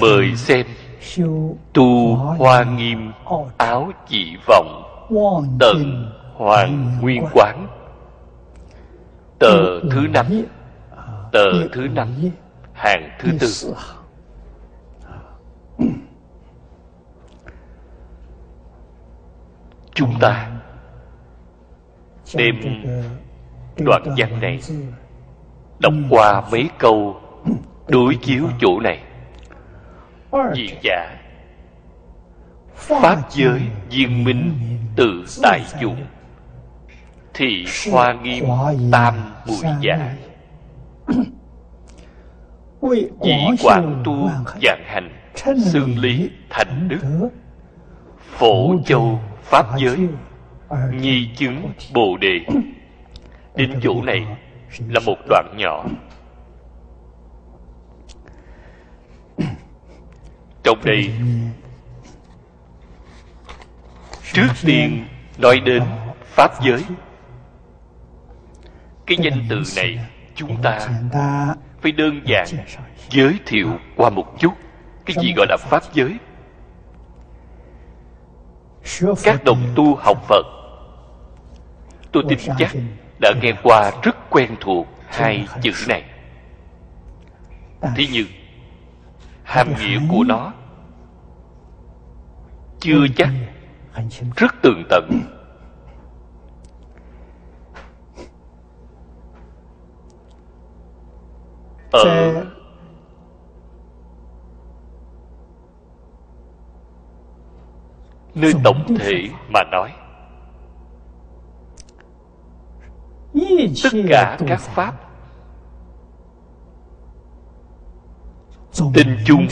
mời xem. Tu hoa nghiêm áo chỉ vọng tận hoàng nguyên quán. Tờ thứ năm, tờ thứ năm, hàng thứ tư. Chúng ta đem đoạn văn này đọc qua mấy câu đối chiếu chỗ này. Dị giả Pháp giới viên minh tự tại dụng Thì hoa nghiêm tam mùi giả Dĩ quảng tu dạng hành Xương lý thành đức. Phổ châu Pháp giới. Nhi chứng Bồ Đề. Đến chỗ này là một đoạn nhỏ trong đây trước tiên nói đến pháp giới. Cái danh từ này chúng ta phải đơn giản giới thiệu qua một chút. Cái gì gọi là pháp giới? Các đồng tu học phật. Tôi tin chắc đã nghe qua rất quen thuộc hai chữ này. Thế nhưng hàm nghĩa của nó chưa chắc rất tường tận. Ở nơi tổng thể mà nói. Tất cả các pháp tinh chung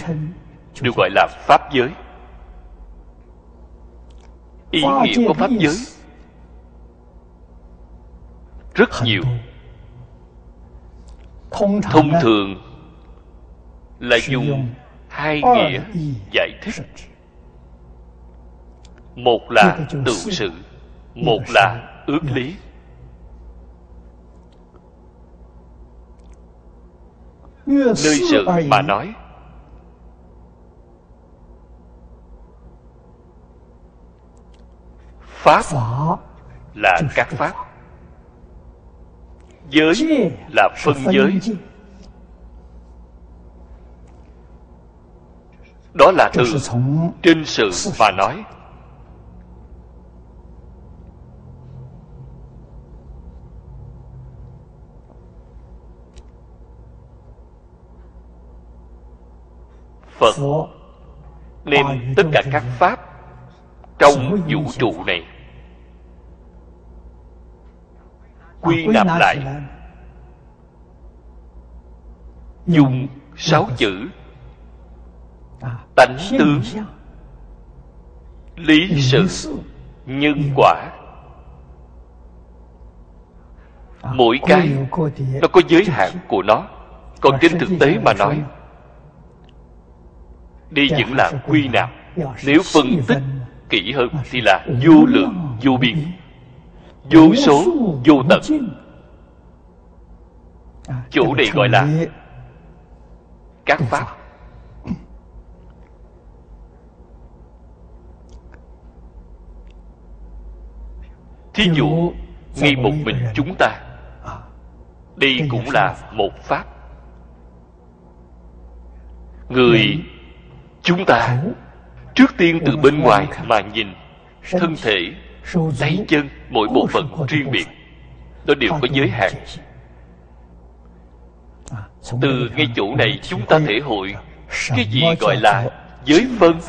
được gọi là pháp giới. Ý nghĩa của pháp giới rất nhiều. thông thường là dùng hai nghĩa giải thích. một là tự sự một là ước lý nơi sự mà nói pháp là các pháp. Giới là phân giới. đó là từ trên sự mà nói phật đem tất cả các pháp trong vũ trụ này. Quy nạp lại. Dùng sáu chữ. Tánh tướng lý sự nhân quả. Mỗi cái nó có giới hạn của nó. Còn trên thực tế mà nói đây vẫn là quy nạp. Nếu phân tích kỹ hơn thì là vô lượng vô biên. Vô số vô tận. chỗ này gọi là các pháp. thí dụ ngay một mình chúng ta. Đây cũng là một pháp. Người chúng ta. Trước tiên từ bên ngoài mà nhìn, thân thể, tay chân, mỗi bộ phận riêng biệt nó đều có giới hạn. Từ ngay chỗ này chúng ta thể hội cái gì gọi là giới phân?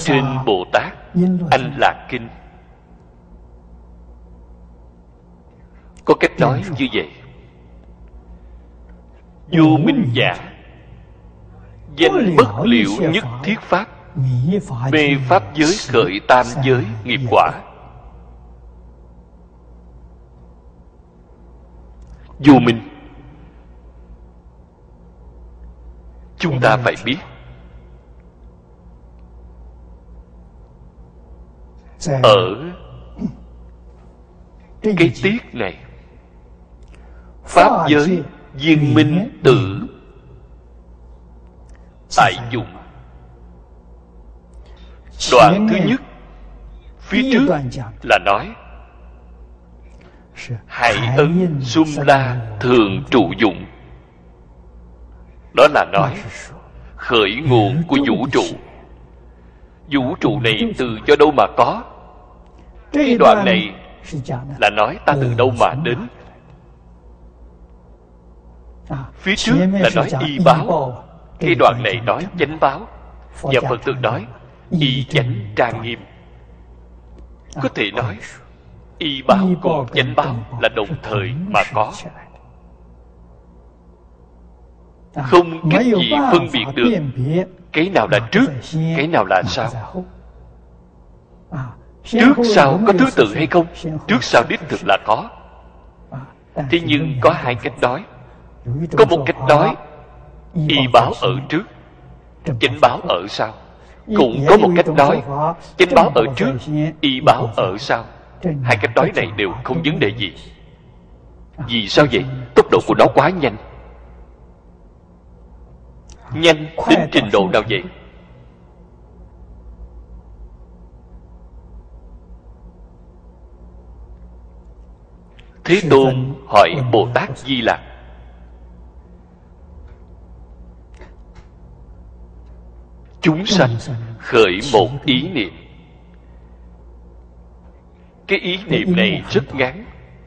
Trên bồ tát anh lạc kinh có cách nói như vậy. Vô minh giả danh bất liệu nhất thiết pháp, mê pháp giới khởi tam giới nghiệp quả. Vô minh, chúng ta phải biết ở cái tiết này pháp giới viên minh tự tại dụng đoạn thứ nhất phía trước là nói hải ân sum la thường trụ dụng đó là nói khởi nguồn của vũ trụ vũ trụ này từ do đâu mà có. Cái đoạn này là nói ta từ đâu mà đến? Phía trước là nói y báo. cái đoạn này nói chánh báo. và phật tử nói y chánh trang nghiêm. Có thể nói y báo cùng chánh báo là đồng thời mà có. không cách gì phân biệt được cái nào là trước cái nào là sau? trước sau có thứ tự hay không? trước sau đích thực là có. Thế nhưng có hai cách nói. Có một cách nói y báo ở trước chánh báo ở sau. Cũng có một cách nói chánh báo ở trước y báo ở sau. hai cách nói này đều không vấn đề gì. vì sao vậy? tốc độ của nó quá nhanh nhanh đến trình độ nào vậy? Thế tôn hỏi bồ tát di lặc. Chúng sanh khởi một ý niệm. Cái ý niệm này rất ngắn.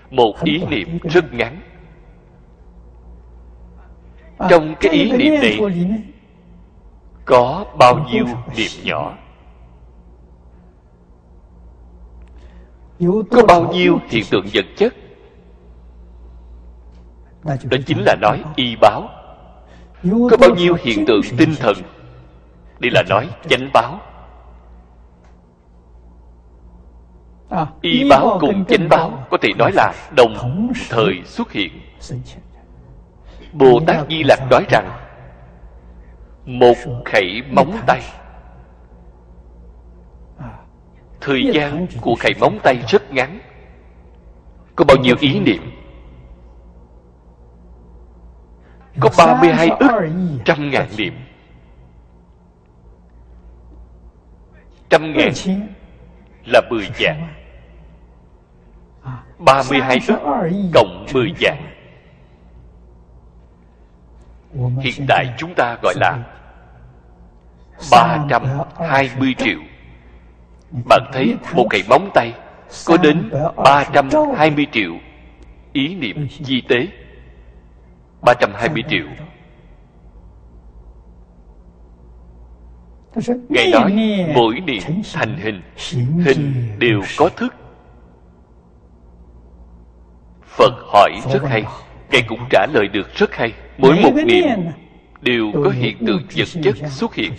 một ý niệm. rất ngắn trong cái ý niệm này có bao nhiêu niệm nhỏ? Có bao nhiêu hiện tượng vật chất? Đó chính là nói y báo. Có bao nhiêu hiện tượng tinh thần? đây là nói chánh báo. Y báo cùng chánh báo có thể nói là đồng thời xuất hiện bồ tát di lặc nói rằng một khẩy móng tay. Thời gian của khẩy móng tay rất ngắn. Có bao nhiêu ý niệm? Có 32 ức trăm ngàn niệm. Trăm ngàn là mười vạn. ba mươi hai ức cộng mười vạn hiện tại chúng ta gọi là ba trăm hai mươi triệu. Bạn thấy một cái móng tay có đến ba trăm hai mươi triệu ý niệm di tế. ba trăm hai mươi triệu. Ngài nói mỗi niệm thành hình hình đều có thức. Phật hỏi rất hay ngài cũng trả lời được rất hay mỗi một niệm đều có hiện tượng vật chất xuất hiện.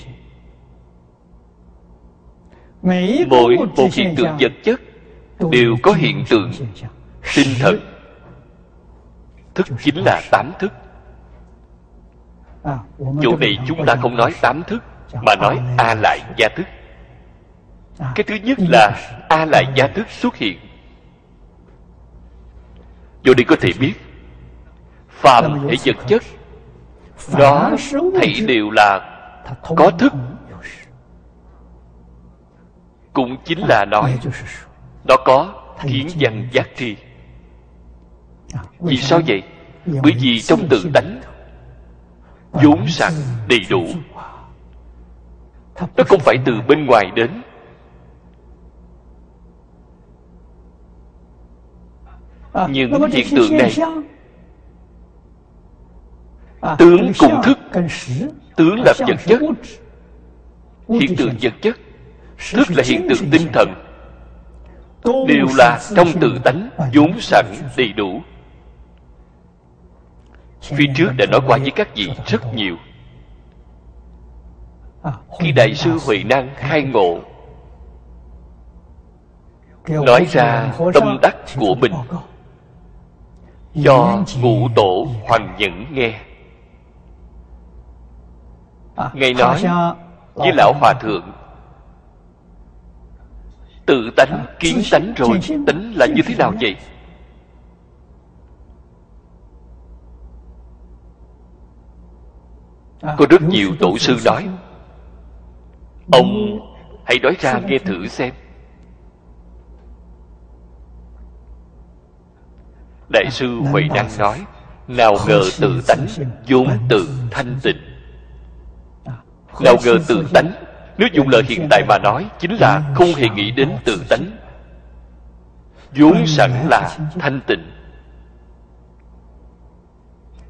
Mỗi một hiện tượng vật chất đều có hiện tượng tinh thần thức chính là tám thức. chỗ này chúng ta không nói tám thức mà nói a lại gia thức. Cái thứ nhất là a lại gia thức xuất hiện. Vô đây có thể biết phàm thể vật chất đó thảy đều là có thức. cũng chính là nói nó có kiến văn giác tri. Vì sao vậy? bởi vì trong tự tánh vốn sẵn đầy đủ. nó không phải từ bên ngoài đến. Những hiện tượng này tướng cùng thức tướng là vật chất hiện tượng vật chất thức là hiện tượng tinh thần đều là trong tự tánh vốn sẵn đầy đủ phía trước đã nói qua với các vị rất nhiều khi đại sư huệ năng khai ngộ nói ra tâm đắc của mình cho ngũ tổ hoàng nhẫn nghe ngài nói với lão hòa thượng tự tánh kiến tánh rồi tính là như thế nào vậy? Có rất nhiều tổ sư nói ông hãy nói ra nghe thử xem. Đại sư huệ năng nói nào ngờ tự tánh vốn tự thanh tịnh nào ngờ tự tánh. nếu dùng lời hiện tại mà nói chính là không hề nghĩ đến tự tánh. vốn sẵn là thanh tịnh.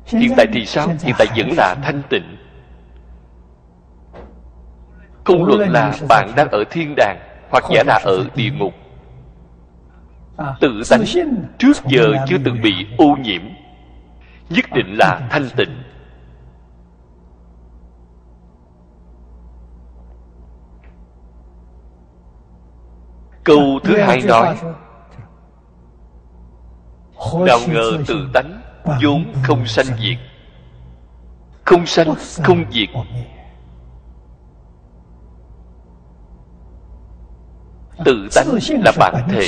Hiện tại thì sao? hiện tại vẫn là thanh tịnh. Không luận là bạn đang ở thiên đàng hoặc giả là ở địa ngục. Tự tánh trước giờ chưa từng bị ô nhiễm nhất định là thanh tịnh câu thứ hai nói nào ngờ tự tánh vốn không sanh diệt. Không sanh không diệt. tự tánh là bản thể.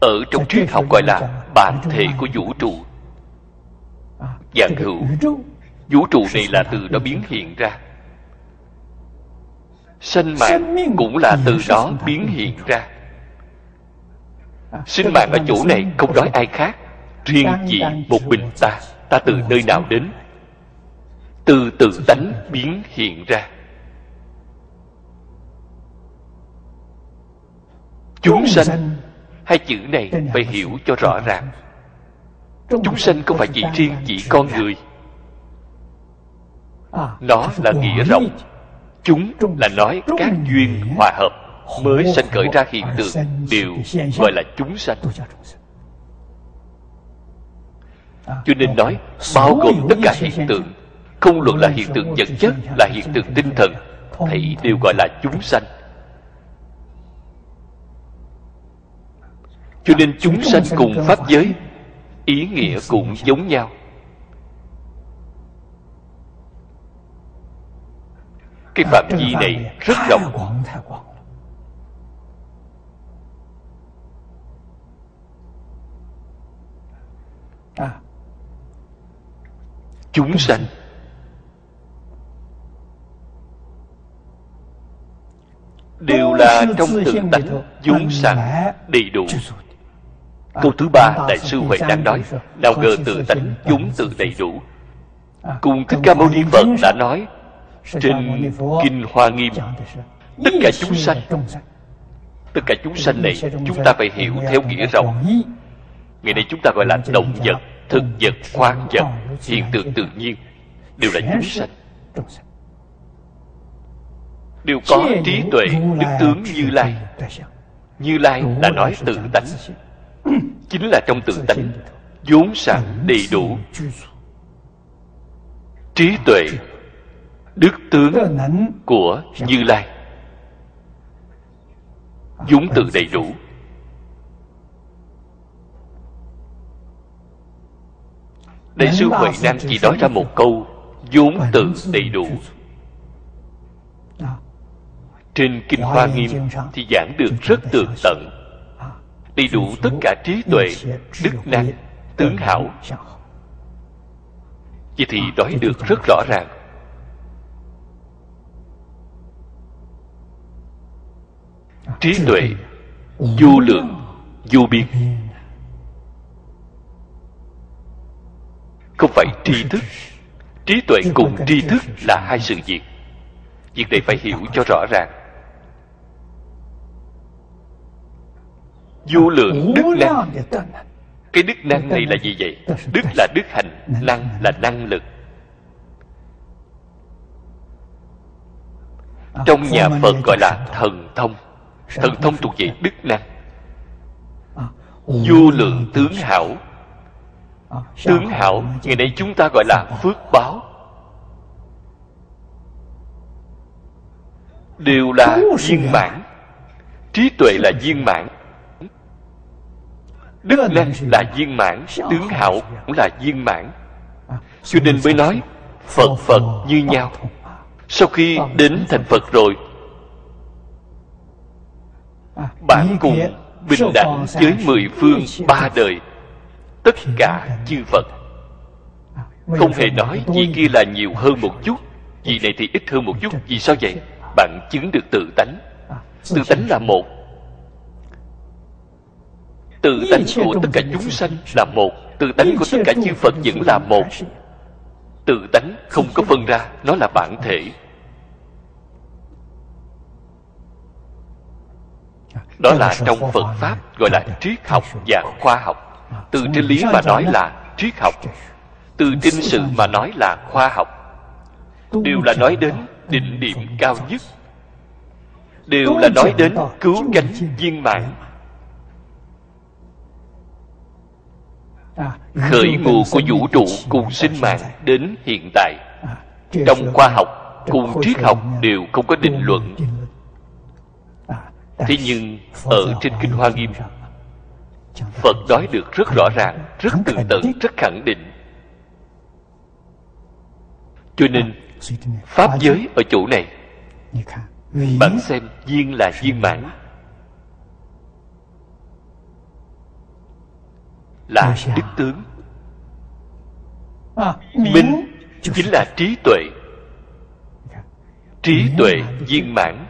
ở trong triết học gọi là bản thể của vũ trụ. Dạng hữu vũ trụ. này là từ đó biến hiện ra sinh mạng cũng là từ đó biến hiện ra. Sinh mạng ở chỗ này không nói ai khác riêng chỉ một mình ta ta từ nơi nào đến? Từ tự tánh biến hiện ra. Chúng sanh hai chữ này phải hiểu cho rõ ràng. Chúng sanh không phải chỉ riêng chỉ con người. nó là nghĩa rộng chúng là nói các duyên hòa hợp mới sanh khởi ra hiện tượng đều gọi là chúng sanh. Cho nên nói bao gồm tất cả hiện tượng không luận là hiện tượng vật chất là hiện tượng tinh thần thì đều gọi là chúng sanh. Cho nên chúng sanh cùng pháp giới ý nghĩa cũng giống nhau cái phạm vi này rất rộng. chúng sanh. Đều là trong tự tánh vốn sẵn đầy đủ. câu thứ ba đại sư huệ đang nói nào ngờ tự tánh vốn tự đầy đủ. Cùng thích ca mâu ni phật đã nói trên kinh hoa nghiêm, tất cả chúng sanh, tất cả chúng sanh này chúng ta phải hiểu theo nghĩa rộng ngày nay chúng ta gọi là động vật, thực vật, khoáng vật, hiện tượng tự nhiên, đều là chúng sanh. Đều có trí tuệ, đức tướng như lai. Như lai là nói tự tánh, chính là trong tự tánh vốn sẵn đầy đủ. Trí tuệ đức tướng của như lai. Vốn tự đầy đủ. Đại sư huệ năng chỉ nói ra một câu vốn tự đầy đủ. Trên kinh hoa nghiêm thì giảng được rất tường tận đầy đủ tất cả trí tuệ đức năng tướng hảo. Vậy thì nói được rất rõ ràng trí tuệ vô lượng vô biên. Không phải tri thức. Trí tuệ cùng tri thức là hai sự việc. Việc này phải hiểu cho rõ ràng. Vô lượng đức năng. cái đức năng này là gì vậy? Đức là đức hành năng là năng lực. Trong nhà phật gọi là thần thông thần thông thuộc về đức năng. Vô lượng tướng hảo. Tướng hảo ngày nay chúng ta gọi là phước báo. Đều là viên mãn. Trí tuệ là viên mãn. đức năng là viên mãn tướng hảo cũng là viên mãn. Cho nên mới nói phật phật như nhau. Sau khi đến thành phật rồi bạn cùng bình đẳng với mười phương ba đời. Tất cả chư phật. Không hề nói vị kia là nhiều hơn một chút vị này thì ít hơn một chút. Vì sao vậy? Bạn chứng được tự tánh. Tự tánh là một. Tự tánh của tất cả chúng sanh là một. Tự tánh của tất cả chư phật vẫn là một. Tự tánh không có phân ra nó là bản thể đó là trong phật pháp gọi là triết học và khoa học. Từ trên lý mà nói là triết học. Từ trên sự mà nói là khoa học. Đều là nói đến định điểm cao nhất. Đều là nói đến cứu cánh viên mãn. Khởi nguồn của vũ trụ cùng sinh mạng đến hiện tại. Trong khoa học cùng triết học đều không có định luận thế nhưng ở trên kinh hoa nghiêm phật nói được rất rõ ràng rất tường tận rất khẳng định. Cho nên pháp giới ở chỗ này bạn xem viên là viên mãn. là đức tướng. Minh chính là trí tuệ. Trí tuệ viên mãn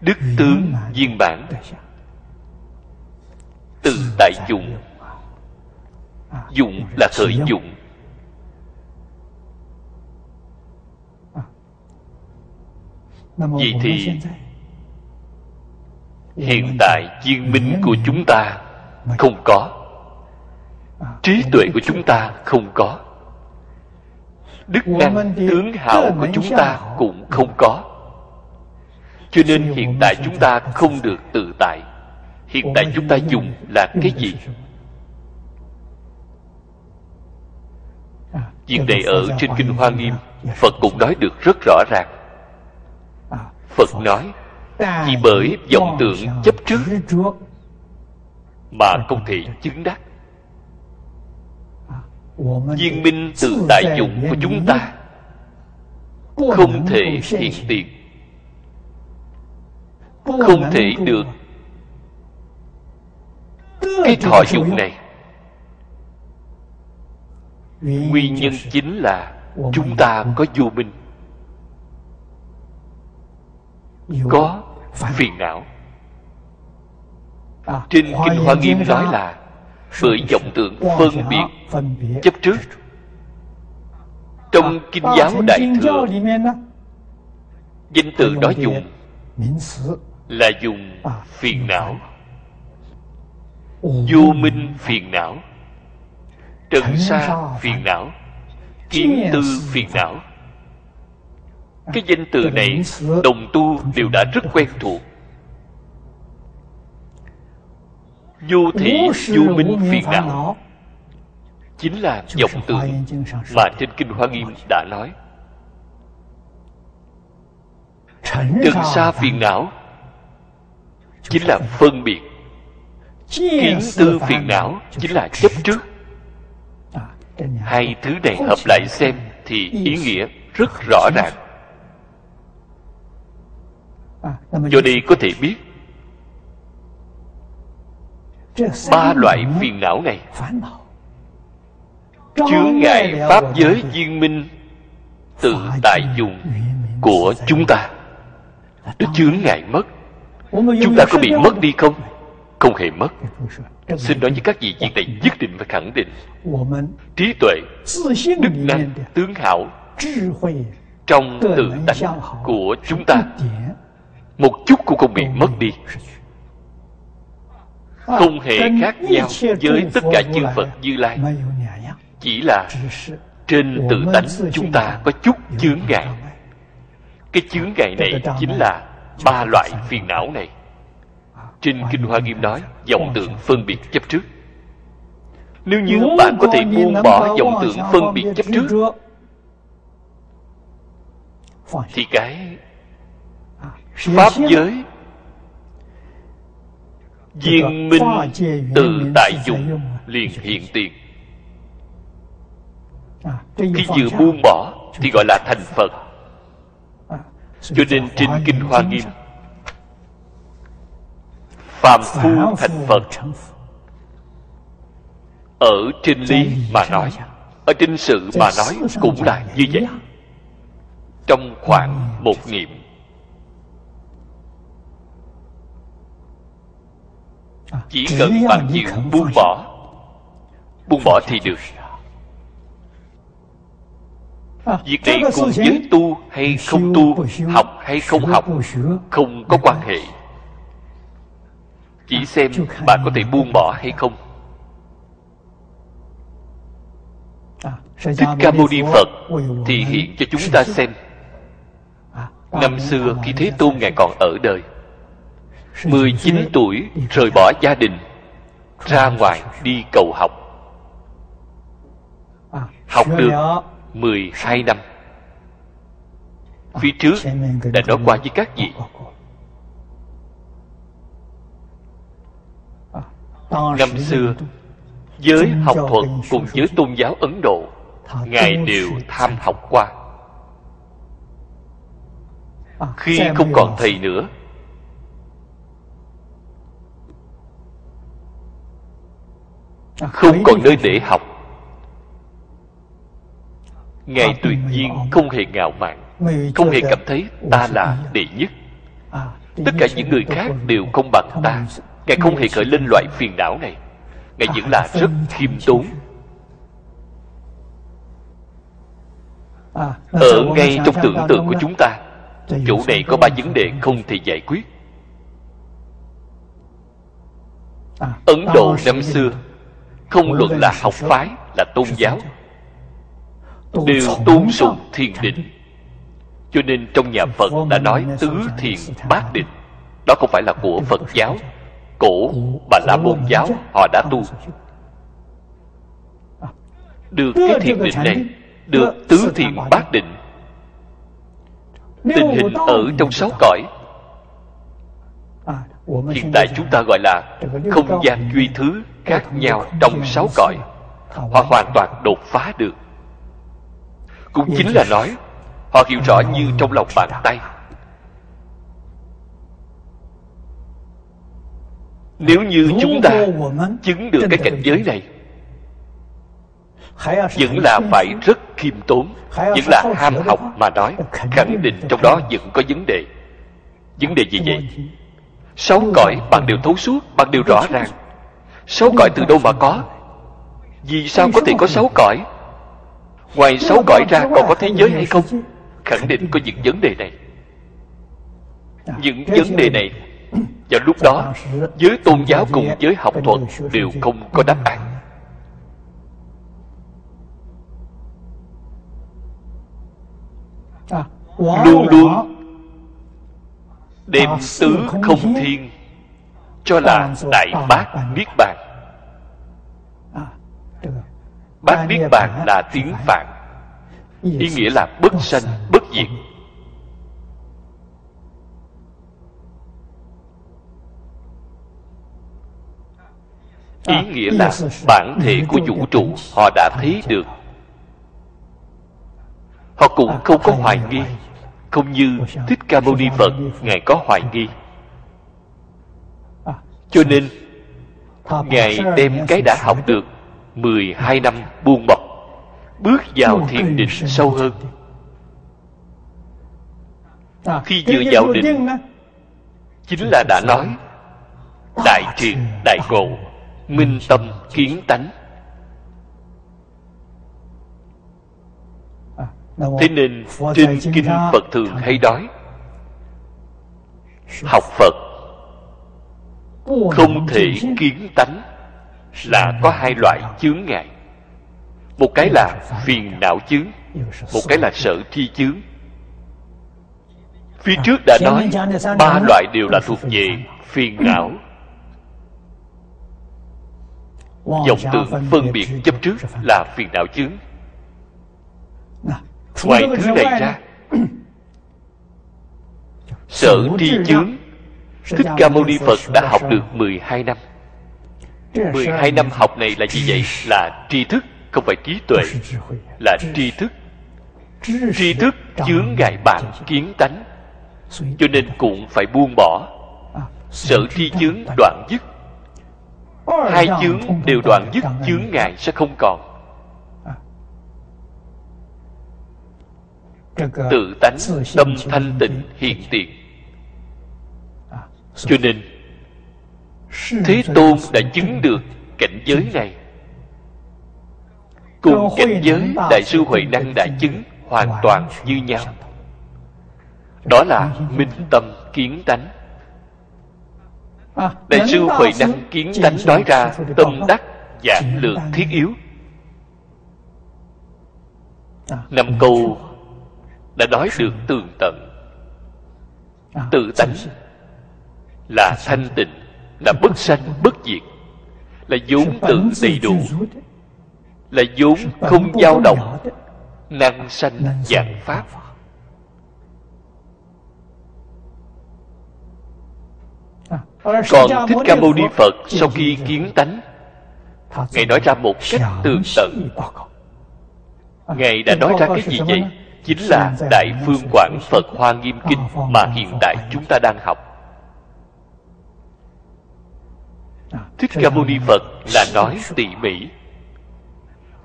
đức tướng viên mãn từ tại dụng. Dụng là khởi dụng. Vì thì hiện tại viên minh của chúng ta không có. Trí tuệ của chúng ta không có. Đức năng tướng hảo của chúng ta cũng không có cho nên hiện tại chúng ta không được tự tại. Hiện tại chúng ta dùng là cái gì? việc này ở trên kinh hoa nghiêm phật cũng nói được rất rõ ràng. Phật nói vì bởi vọng tưởng chấp trước mà không thể chứng đắc. Viên minh tự tại dụng của chúng ta không thể hiện tiền không thể được. Cái thọ dụng này. Nguyên nhân chính là chúng ta có vô minh. Có phiền não. Trên kinh hoa nghiêm nói là bởi vọng tưởng phân biệt chấp trước. Trong kinh giáo đại thừa danh từ đó dùng là dùng phiền não. Vô minh phiền não. Trần sa phiền não. Kiến tư phiền não. Cái danh từ này đồng tu đều đã rất quen thuộc. Vô thị vô minh phiền não. chính là vọng tưởng mà trên kinh hoa nghiêm đã nói. Trần sa phiền não chính là phân biệt. Kiến tư phiền não chính là chấp trước. Hai thứ này hợp lại xem thì ý nghĩa rất rõ ràng. Do đây có thể biết ba loại phiền não này chướng ngại pháp giới viên minh tự tại dùng của chúng ta. nó chướng ngại mất chúng ta có bị mất đi không? Không hề mất. Xin nói với các vị việc này nhất định phải khẳng định. Trí tuệ, đức năng, tướng hảo trong tự tánh của chúng ta. Một chút cũng không bị mất đi. Không hề khác nhau với tất cả chư phật như lai. Chỉ là trên tự tánh chúng ta có chút chướng ngại. Cái chướng ngại này chính là ba loại phiền não này. Trên kinh hoa nghiêm nói vọng tượng phân biệt chấp trước. Nếu như bạn có thể buông bỏ vọng tượng phân biệt chấp trước. thì cái pháp giới viên minh từ tại dụng. liền hiện tiền. Khi vừa buông bỏ thì gọi là thành phật cho nên trên kinh hoa nghiêm. Phàm phu thành phật. Ở trên lý mà nói ở trên sự mà nói cũng là như vậy. Trong khoảng một niệm. Chỉ cần bạn chịu buông bỏ buông bỏ thì được việc này cùng với tu hay không tu học hay không học không có quan hệ. Chỉ xem bạn có thể buông bỏ hay không. Thích ca mâu ni phật thì hiện cho chúng ta xem. Năm xưa khi thế tôn ngài còn ở đời 19 tuổi rời bỏ gia đình ra ngoài đi cầu học. Học được 12 năm. Phía trước đã nói qua với các vị. Năm xưa, giới học thuật cùng với tôn giáo ấn độ, ngài đều tham học qua. Khi không còn thầy nữa, không còn nơi để học ngài tuyệt nhiên không hề ngạo mạn không hề cảm thấy ta là đệ nhất. Tất cả những người khác đều không bằng ta. ngài không hề khởi lên loại phiền não này. Ngài vẫn là rất khiêm tốn. ở ngay trong tưởng tượng của chúng ta chỗ này có ba vấn đề không thể giải quyết. Ấn độ năm xưa không luận là học phái là tôn giáo đều tôn sùng thiền định cho nên trong nhà phật đã nói tứ thiền bát định đó không phải là của phật giáo cổ mà là môn giáo họ đã tu. được cái thiền định này được tứ thiền bát định. Tình hình ở trong sáu cõi. Hiện tại chúng ta gọi là không gian duy thứ khác nhau trong sáu cõi. họ hoàn toàn đột phá được cũng chính là nói họ hiểu rõ như trong lòng bàn tay. Nếu như chúng ta chứng được cái cảnh giới này. vẫn là phải rất khiêm tốn vẫn là ham học mà nói khẳng định trong đó vẫn có vấn đề. Vấn đề gì vậy? sáu cõi bạn đều thấu suốt bạn đều rõ ràng. Sáu cõi từ đâu mà có? Vì sao có thể có sáu cõi ngoài sáu cõi ra còn có thế giới hay không? Khẳng định có những vấn đề này. Những vấn đề này vào lúc đó giới tôn giáo cùng giới học thuật đều không có đáp án. luôn luôn đem tứ không thiên cho là đại bác niết bàn bát niết bàn là tiếng phạn. Ý nghĩa là bất sanh bất diệt. ý nghĩa là bản thể của vũ trụ họ đã thấy được. Họ cũng không có hoài nghi không như thích ca mâu ni phật ngài có hoài nghi. Cho nên ngài đem cái đã học được 12 năm buông bỏ bước vào thiền định sâu hơn. khi vừa vào định chính là đã nói đại triệt đại ngộ minh tâm kiến tánh. Thế nên trên kinh phật thường hay nói học phật không thể kiến tánh là có hai loại chướng ngại. Một cái là phiền não chướng, một cái là sở thi chướng. Phía trước đã nói, ba loại đều là thuộc về phiền não. Vọng tưởng phân biệt chấp trước là phiền não chướng. Ngoài thứ này ra sở tri chướng, thích ca mâu ni phật đã học được 12 năm. 12 năm học này là gì vậy? Là tri thức, không phải trí tuệ. Là tri thức. Tri thức chướng ngại bạn, kiến tánh. Cho nên cũng phải buông bỏ. Sở tri chướng đoạn dứt. Hai chướng đều đoạn dứt, chướng ngại sẽ không còn. Tự tánh, tâm thanh tịnh, hiện tiền. Cho nên thế tôn đã chứng được cảnh giới này. cùng cảnh giới đại sư huệ năng đã chứng hoàn toàn như nhau. đó là minh tâm kiến tánh. Đại sư huệ năng kiến tánh nói ra tâm đắc giảng lược thiết yếu. Năm câu đã nói được tường tận. Tự tánh là thanh tịnh là bất sanh bất diệt là vốn tự đầy đủ là vốn không dao động năng sanh dạng pháp. còn thích ca mâu ni phật sau khi kiến tánh ngài nói ra một cách tường tận. ngài đã nói ra cái gì vậy? chính là đại phương quảng phật hoa nghiêm kinh mà hiện tại chúng ta đang học thích ca mâu ni phật là nói tỉ mỉ.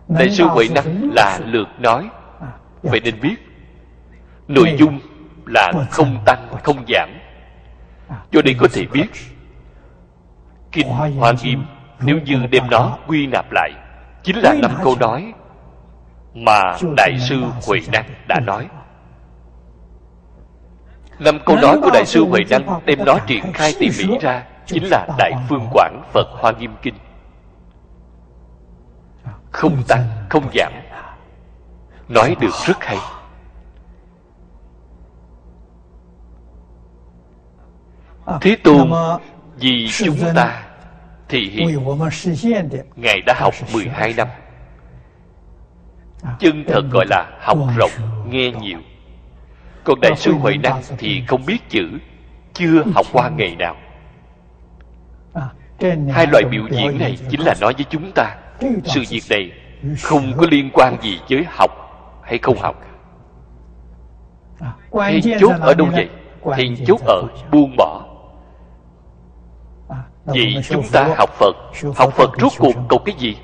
Đại sư huệ năng là lượt nói. Vậy nên biết, nội dung là không tăng, không giảm. Cho nên có thể biết, kinh hoa nghiêm nếu như đem nó quy nạp lại, chính là năm câu nói mà đại sư huệ năng đã nói. Năm câu nói của đại sư huệ năng đem nó triển khai tỉ mỉ ra chính là đại phương quảng phật hoa nghiêm kinh. Không tăng không giảm. Nói được rất hay. Thế tôn vì chúng ta thì hiện ngài đã học 12 năm. Chân thật gọi là học rộng nghe nhiều. Còn đại sư huệ năng thì không biết chữ chưa học qua ngày nào hai loại biểu diễn này chính là nói với chúng ta sự việc này không có liên quan gì với học hay không học. Hay chốt ở đâu vậy? thì chốt ở buông bỏ. Vậy chúng ta học phật. Học phật rốt cuộc cầu cái gì?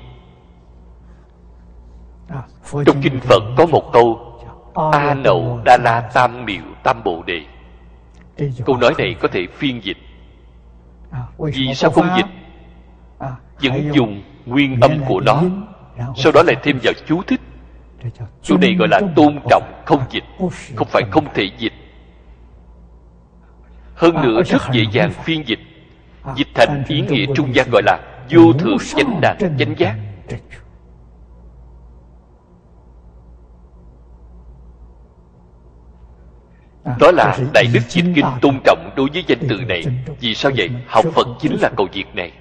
Trong kinh phật có một câu a nậu đa la tam miệu tam bộ đề. Câu nói này có thể phiên dịch vì sao không dịch vẫn dùng nguyên âm của nó sau đó lại thêm vào chú thích. Chú này gọi là tôn trọng không dịch không phải không thể dịch. Hơn nữa rất dễ dàng phiên dịch dịch thành ý nghĩa trung gian gọi là vô thượng chánh đẳng chánh giác đó là đại đức dịch kinh tôn trọng đối với danh từ này. Vì sao vậy? Học phật chính là cầu việc này.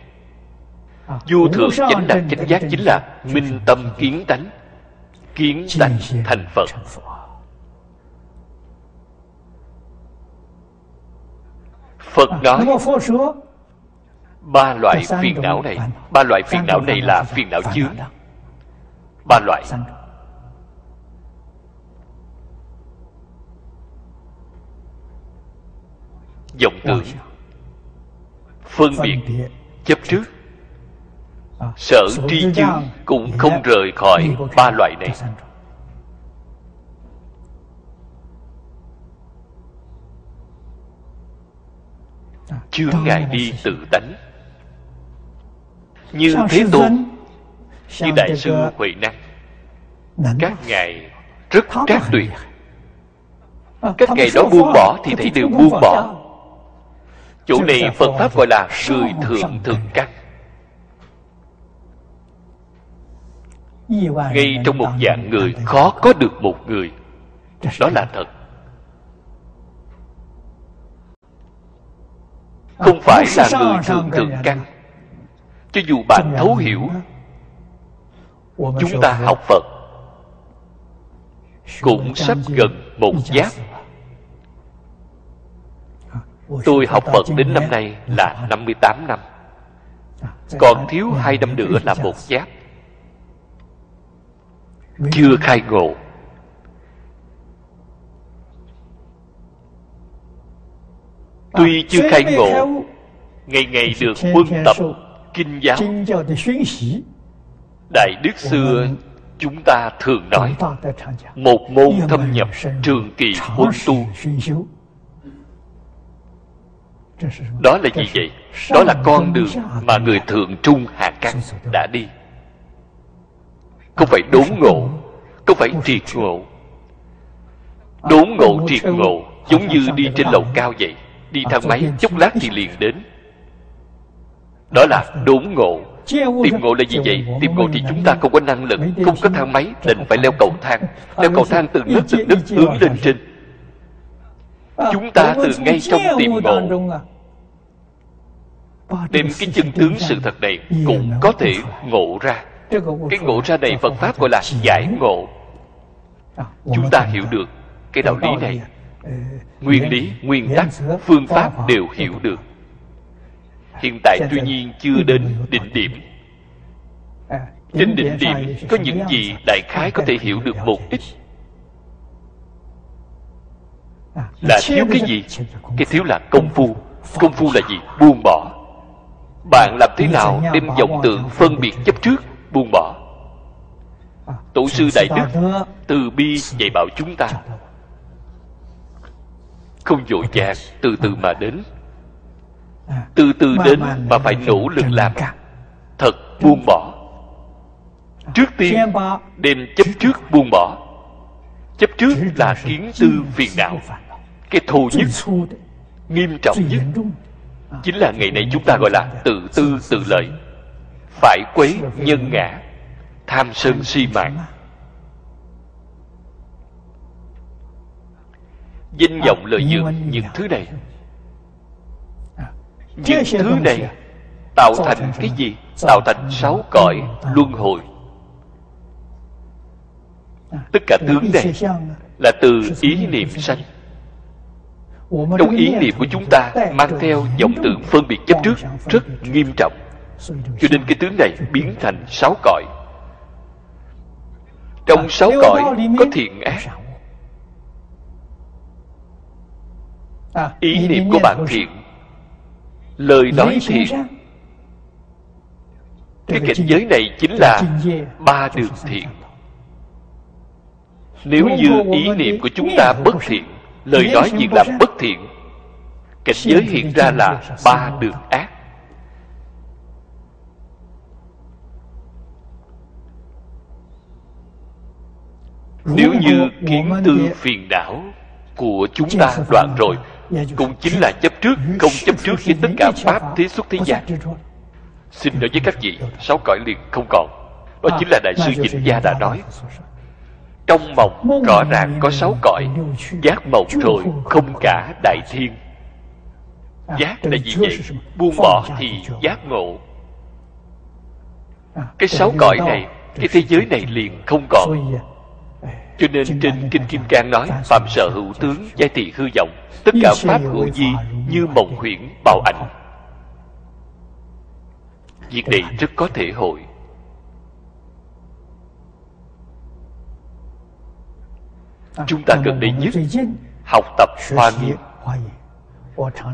Vô thượng chánh đẳng chánh giác chính là minh tâm kiến tánh kiến tánh thành phật. Phật nói ba loại phiền não này ba loại phiền não này là phiền não chướng. ba loại vọng tưởng phân biệt. chấp trước. Sở tri chướng cũng không rời khỏi ba loại này. chướng ngại đi tự tánh. Như thế tôn như đại sư huệ năng. Các ngài rất trác tuyệt. Các ngài đó buông bỏ thì thấy đều buông bỏ Chỗ này Phật Pháp gọi là Sư Thượng Thượng Căn Ngay trong một dạng người khó có được một người. Đó là thật. Không phải là người thượng thượng căn Cho dù bạn thấu hiểu Chúng ta học Phật Cũng sắp gần một giáp tôi học phật đến năm nay là 58 năm còn thiếu hai năm nữa là một giáp chưa khai ngộ. Tuy chưa khai ngộ ngày ngày được quân tập kinh giáo. đại đức xưa chúng ta thường nói một môn thâm nhập trường kỳ huấn tu đó là gì vậy? Đó là con đường mà người thượng trung hạ căn đã đi. Không phải đốn ngộ không phải triệt ngộ. Đốn ngộ triệt ngộ giống như đi trên lầu cao vậy. Đi thang máy chốc lát thì liền đến. Đó là đốn ngộ. Tìm ngộ là gì vậy? Tìm ngộ thì chúng ta không có năng lực không có thang máy định phải leo cầu thang. Leo cầu thang từng nấc từng nấc hướng lên trên chúng ta từ ngay trong tìm ngộ đem cái chân tướng sự thật này cũng có thể ngộ ra. Cái ngộ ra này phật pháp gọi là giải ngộ. Chúng ta hiểu được cái đạo lý này. nguyên lý nguyên tắc phương pháp đều hiểu được. Hiện tại tuy nhiên chưa đến đỉnh điểm. trên đỉnh điểm có những gì đại khái có thể hiểu được một ít là thiếu cái gì? cái thiếu là công phu. Công phu là gì? Buông bỏ. Bạn làm thế nào đem vọng tượng phân biệt chấp trước? Buông bỏ. Tổ sư đại đức từ bi dạy bảo chúng ta. không vội vàng từ từ mà đến. Từ từ đến mà phải nỗ lực làm. thật buông bỏ. Trước tiên đem chấp trước buông bỏ. Chấp trước là kiến tư phiền não cái thù nhất nghiêm trọng nhất chính là ngày nay chúng ta gọi là tự tư tự lợi. Phải quấy nhân ngã tham sân si mạng danh vọng lợi dưỡng những thứ này. Những thứ này tạo thành cái gì? tạo thành sáu cõi luân hồi. Tất cả tướng này là từ ý niệm sanh trong ý niệm của chúng ta mang theo vọng tượng phân biệt chấp trước rất nghiêm trọng. cho nên cái tướng này biến thành sáu cõi trong sáu cõi có thiện ác. ý niệm của bạn thiện lời nói thiện. cái cảnh giới này chính là ba đường thiện. nếu như ý niệm của chúng ta bất thiện lời nói việc làm bất thiện. Cảnh giới hiện ra là ba đường ác. Nếu như kiến tư phiền não của chúng ta đoạn rồi cũng chính là chấp trước không chấp trước với tất cả pháp thế xuất thế gian xin nói với các vị sáu cõi liền không còn. Đó chính là đại sư dịch gia đã nói trong mộng rõ ràng có sáu cõi giác mộng rồi không cả đại thiên. Giác là gì vậy? buông bỏ thì giác ngộ. Cái sáu cõi này cái thế giới này liền không còn. cho nên trên kinh kim cang nói phạm sợ hữu tướng giai thị hư vọng tất cả pháp hữu di như mộng huyễn bạo ảnh. việc này rất có thể hội chúng ta gần đây nhất học tập hoa nghiêm.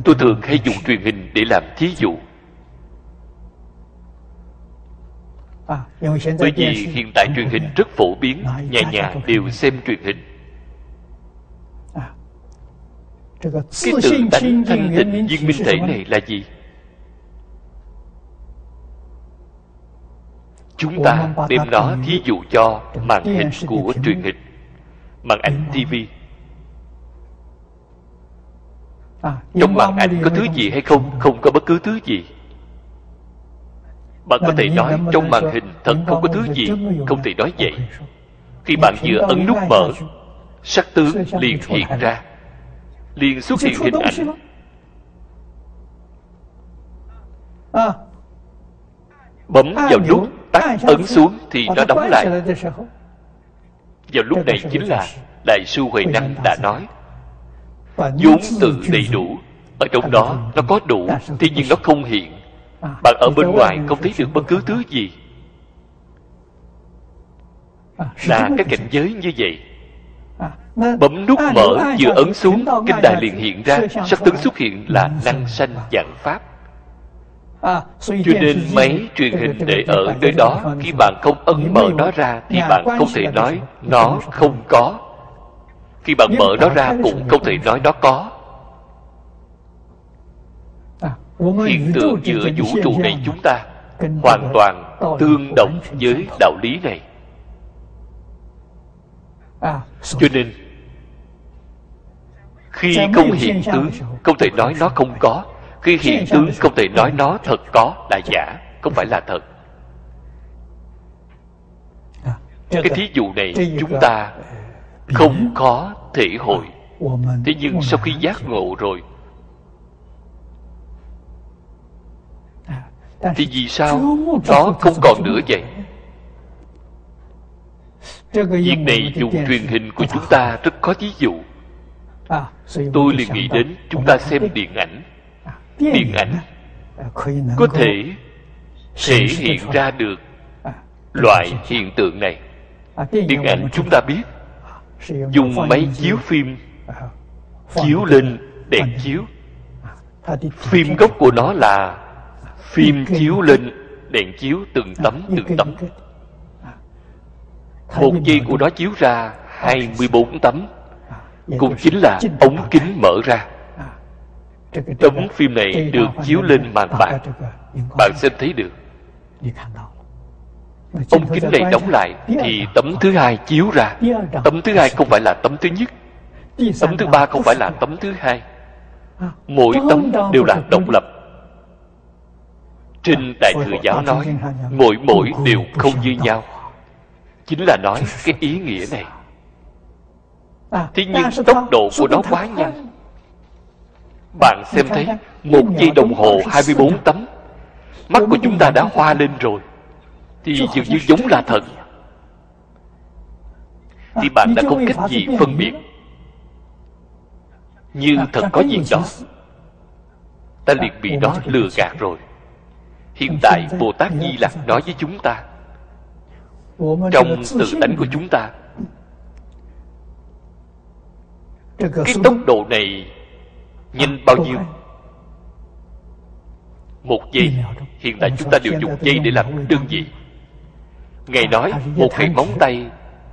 tôi thường hay dùng truyền hình để làm thí dụ. Bởi vì hiện tại truyền hình rất phổ biến nhà nhà đều xem truyền hình. Cái tự tánh thanh tịnh viên minh thể này là gì? Chúng ta đem nó thí dụ cho màn hình của truyền hình màn ảnh TV trong màn ảnh có thứ gì hay không? không có bất cứ thứ gì. Bạn có thể nói trong màn hình thật không có thứ gì không thể nói vậy. khi bạn vừa ấn nút mở sắc tướng liền hiện ra. Liền xuất hiện hình ảnh. bấm vào nút tắt ấn xuống thì nó đóng lại vào lúc này chính là đại sư huệ năng đã nói, vốn tự đầy đủ, ở trong đó nó có đủ, tuy nhiên nó không hiện. Bạn ở bên ngoài không thấy được bất cứ thứ gì. Là cái cảnh giới như vậy. Bấm nút mở, vừa ấn xuống, kinh đài liền hiện ra. Sắc tướng xuất hiện là năng sanh dạng pháp cho nên máy truyền hình để ở nơi đó khi bạn không ấn mở nó ra thì bạn không thể nói nó không có. Khi bạn mở nó ra cũng không thể nói nó có. Hiện tượng giữa vũ trụ này chúng ta hoàn toàn tương đồng với đạo lý này. Cho nên khi không hiện tướng không thể nói nó không có khi hiện tướng không thể nói nó thật có là giả không phải là thật. Cái thí dụ này chúng ta không có thể hội thế nhưng sau khi giác ngộ rồi thì vì sao nó không còn nữa vậy? việc này dùng truyền hình của chúng ta rất có ví dụ. Tôi liền nghĩ đến chúng ta xem điện ảnh điện ảnh. Có thể thể hiện ra được loại hiện tượng này. Điện ảnh chúng ta biết. Dùng máy chiếu phim. Chiếu lên đèn chiếu. Phim gốc của nó là phim chiếu lên đèn chiếu từng tấm từng tấm. một giây của nó chiếu ra 24 tấm. Cũng chính là ống kính mở ra tấm phim này được chiếu lên màn bạc. bạn xem thấy được. Ống kính này đóng lại thì tấm thứ hai chiếu ra. Tấm thứ hai không phải là tấm thứ nhất. Tấm thứ ba không phải là tấm thứ hai. Mỗi tấm đều là độc lập. Trên đại thừa giáo nói mỗi mỗi đều không như nhau. Chính là nói cái ý nghĩa này. Thế nhưng tốc độ của nó quá nhanh bạn xem thấy một giây đồng hồ 24 tấm. Mắt của chúng ta đã hoa lên rồi. Thì dường như giống là thật. Thì bạn đã không cách gì phân biệt. như thật có gì đó. ta liền bị đó lừa gạt rồi. Hiện tại bồ tát di lặc nói với chúng ta. Trong tự tánh của chúng ta. Cái tốc độ này nhanh bao nhiêu? một giây hiện tại chúng ta đều dùng giây để làm đơn vị. Ngài nói một cái móng tay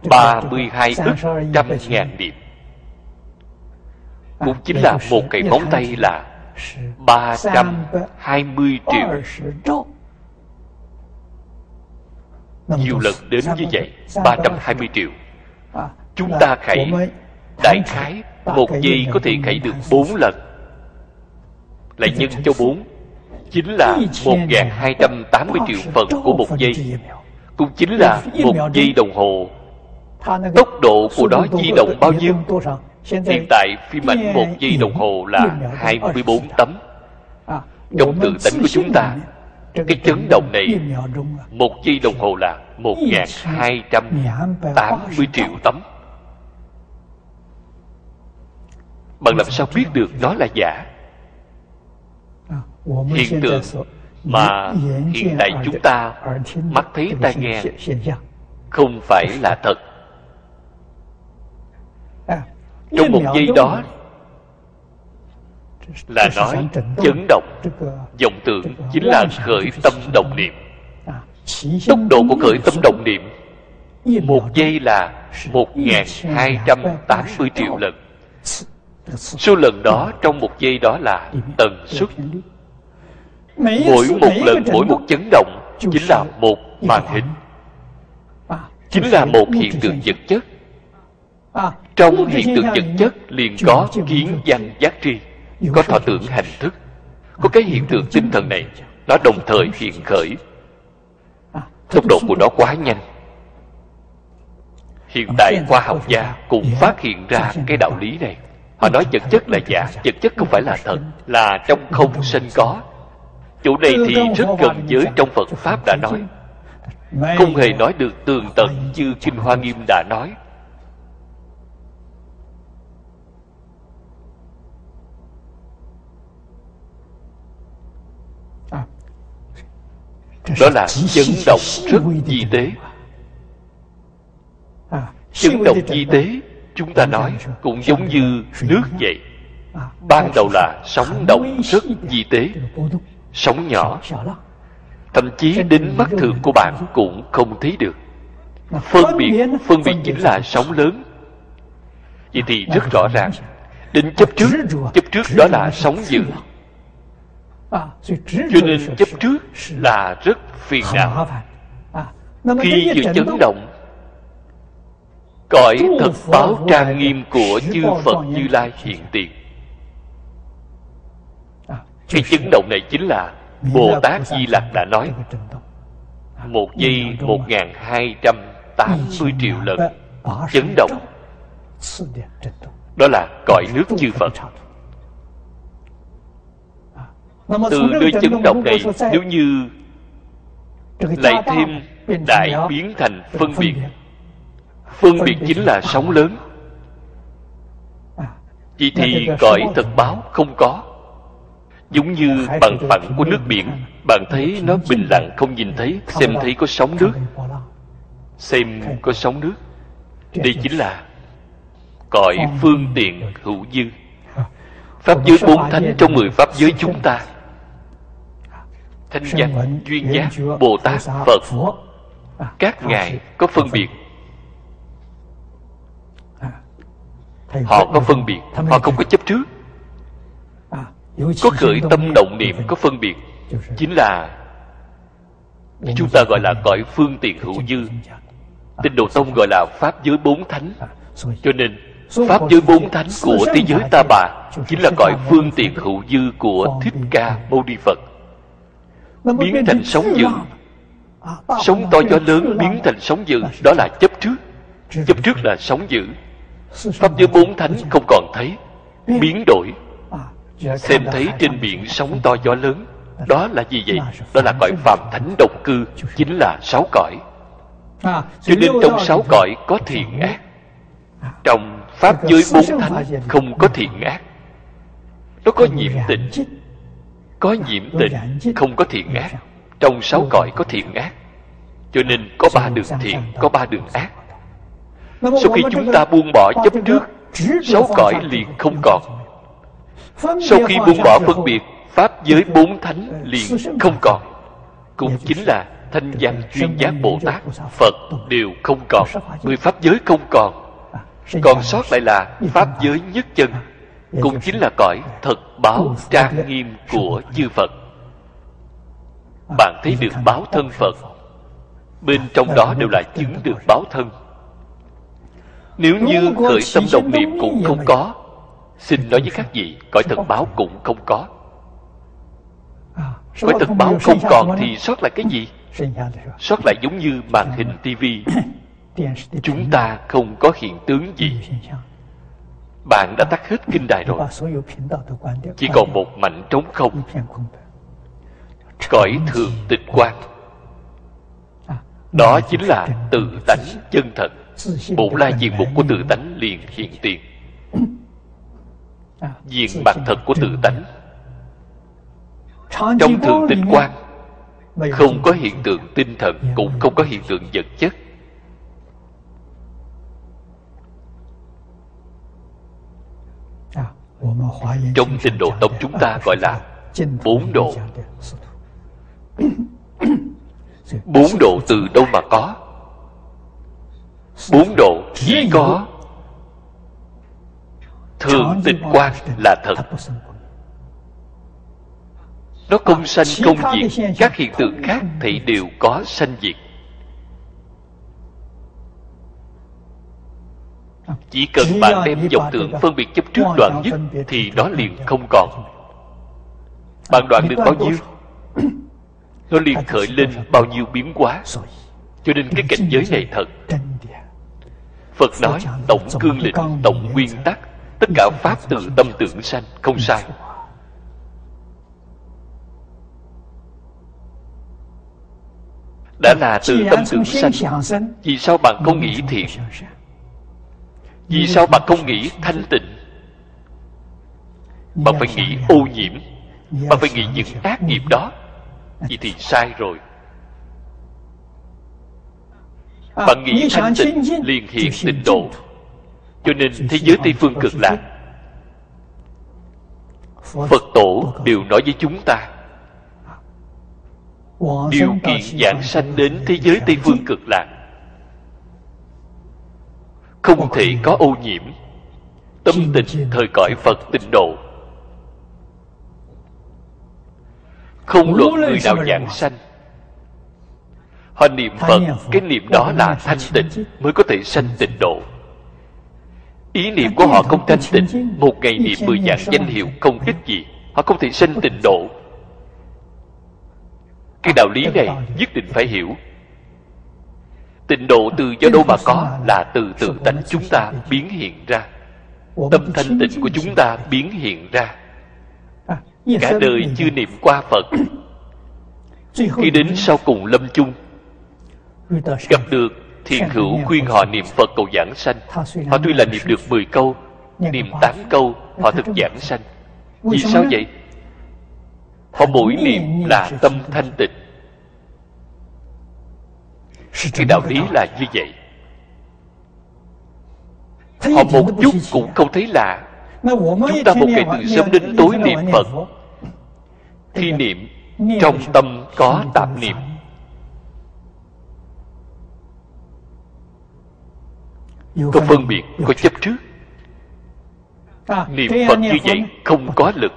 ba mươi hai ức trăm ngàn điểm. Cũng chính là một cái móng tay là ba trăm hai mươi triệu. nhiều lần đến như vậy 320 triệu. Chúng ta khẩy Đại khái Một giây có thể khẩy được 4 lần Lại nhân cho 4 Chính là 1.280 triệu phần của một giây Cũng chính là một giây đồng hồ. Tốc độ của nó di động bao nhiêu? Hiện tại phim ảnh một giây đồng hồ là 24 tấm. Trong tự tánh của chúng ta cái chấn động này một giây đồng hồ là một ngàn hai trăm tám mươi triệu tấm. Bạn làm sao biết được nó là giả hiện tượng mà hiện tại chúng ta mắt thấy tai nghe không phải là thật。trong một giây đó là nói chấn động vọng tưởng chính là khởi tâm động niệm。tốc độ của khởi tâm động niệm một giây là một nghìn hai trăm tám mươi triệu lần。số lần đó trong một giây đó là tần suất mỗi một lần mỗi một chấn động chính là một màn hình. Chính là một hiện tượng vật chất. Trong hiện tượng vật chất liền có kiến văn giác tri có thọ tưởng hành thức có cái hiện tượng tinh thần này nó đồng thời hiện khởi. Tốc độ của nó quá nhanh. Hiện tại khoa học gia cũng phát hiện ra cái đạo lý này. Họ nói vật chất là giả vật chất không phải là thật là trong không sanh có chỗ này thì rất gần với trong phật pháp đã nói. Không hề nói được tường tận như kinh hoa nghiêm đã nói. Đó là chấn động rất di tế. chấn động di tế chúng ta nói cũng giống như nước vậy. Ban đầu là sóng động rất di tế sóng nhỏ. Thậm chí đến mắt thường của bạn cũng không thấy được. Phân biệt phân biệt chính là sóng lớn. Vậy thì rất rõ ràng đến chấp trước chấp trước đó là sóng dữ. cho nên chấp trước là rất phiền não. khi vừa chấn động cõi thật báo trang nghiêm của chư phật như lai hiện tiền cái chấn động này chính là bồ tát di lặc đã nói một giây một ngàn hai trăm tám mươi triệu lần chấn động đó là cõi nước chư phật. từ nơi chấn động này nếu như lại thêm đại biến thành phân biệt. phân biệt chính là sóng lớn. Vậy thì cõi thật báo không có giống như bằng phẳng của nước biển bạn thấy nó bình lặng không nhìn thấy xem thấy có sóng nước. xem có sóng nước. đây chính là cõi phương tiện hữu dư. pháp giới bốn thánh trong mười pháp giới chúng ta. Thanh văn duyên giác bồ tát phật. Các ngài có phân biệt? họ có phân biệt họ không có chấp trước có khởi tâm động niệm có phân biệt. chính là chúng ta gọi là cõi phương tiện hữu dư. tinh độ tông gọi là pháp giới bốn thánh. Cho nên pháp giới bốn thánh của thế giới ta bà chính là cõi phương tiện hữu dư của thích ca mâu ni phật. Biến thành sóng dữ. Sóng to gió lớn biến thành sóng dữ. Đó là chấp trước. Chấp trước là sóng dữ. Pháp giới bốn thánh không còn thấy. Biến đổi xem thấy trên biển sóng to gió lớn. Đó là gì vậy? Đó là cõi phàm thánh độc cư chính là sáu cõi. Cho nên trong sáu cõi có thiện ác. Trong pháp giới bốn thánh không có thiện ác. Nó có nhiễm tịnh có nhiễm tịnh không có thiện ác. trong sáu cõi có thiện ác. Cho nên có ba đường thiện có ba đường ác. sau khi chúng ta buông bỏ chấp trước sáu cõi liền không còn sau khi buông bỏ phân biệt pháp giới bốn thánh liền không còn. Cũng chính là thanh văn chuyên giác bồ tát phật đều không còn. Mười pháp giới không còn. Còn sót lại là pháp giới nhất chân. Cũng chính là cõi thật báo trang nghiêm của chư phật. Bạn thấy được báo thân phật. Bên trong đó đều là chứng được báo thân. Nếu như khởi tâm đồng niệm cũng không có xin nói với các vị, cõi thật báo cũng không có. Cõi thật báo không còn thì sót lại cái gì? Sót lại giống như màn hình tivi chúng ta không có hiện tướng gì. Bạn đã tắt hết kinh đài rồi. Chỉ còn một mảnh trống không. Cõi thường tịch quan đó chính là tự tánh chân thật. Bộ lai diện mục của tự tánh liền hiện tiền diện mặt thật của tự tánh. Trong thường tịch quan không có hiện tượng tinh thần cũng không có hiện tượng vật chất. Trong tinh độ tông chúng ta gọi là bốn độ. Bốn độ từ đâu mà có? Bốn độ chỉ có thường tịch quan là thật. nó không sanh không diệt các hiện tượng khác thì đều có sanh diệt. Chỉ cần bạn đem dòng tượng phân biệt chấp trước đoạn dứt thì đó liền không còn. bạn đoạn được bao nhiêu? nó liền khởi lên bao nhiêu biến hóa. Cho nên cái cảnh giới này thật. phật nói tổng cương lĩnh tổng nguyên tắc tất cả pháp từ tâm tưởng sanh không sai. Đã là từ tâm tưởng sanh. vì sao bạn không nghĩ thiện? vì sao bạn không nghĩ thanh tịnh? Bạn phải nghĩ ô nhiễm. Bạn phải nghĩ những ác nghiệp đó. vậy thì sai rồi. Bạn nghĩ thanh tịnh liền hiện tịnh độ cho nên thế giới tây phương cực lạc. Phật tổ đều nói với chúng ta điều kiện giảng sanh đến thế giới tây phương cực lạc. Không thể có ô nhiễm. Tâm tình thời cõi phật tịnh độ. Không luận người nào giảng sanh. Họ niệm phật cái niệm đó là thanh tịnh mới có thể sanh tịnh. độ ý niệm của họ không thanh tịnh. Một ngày niệm mười dạng danh hiệu không ích gì. Họ không thể sanh tịnh độ. Cái đạo lý này nhất định phải hiểu. Tịnh độ từ do đâu mà có là từ tự tánh chúng ta biến hiện ra. Tâm thanh tịnh của chúng ta biến hiện ra. Cả đời chưa niệm qua phật. Khi đến sau cùng lâm chung, gặp được thiền hữu khuyên họ niệm phật cầu giảng sanh. Họ tuy là niệm được 10 câu niệm 8 câu họ thực giảng sanh. Vì sao vậy? Họ mỗi niệm là tâm thanh tịnh. Cái đạo lý là như vậy. Họ một chút cũng không thấy lạ. Chúng ta một ngày từ sớm đến tối niệm phật. khi niệm trong tâm có tạp niệm có phân biệt có chấp trước. Niệm phật như vậy không có lực.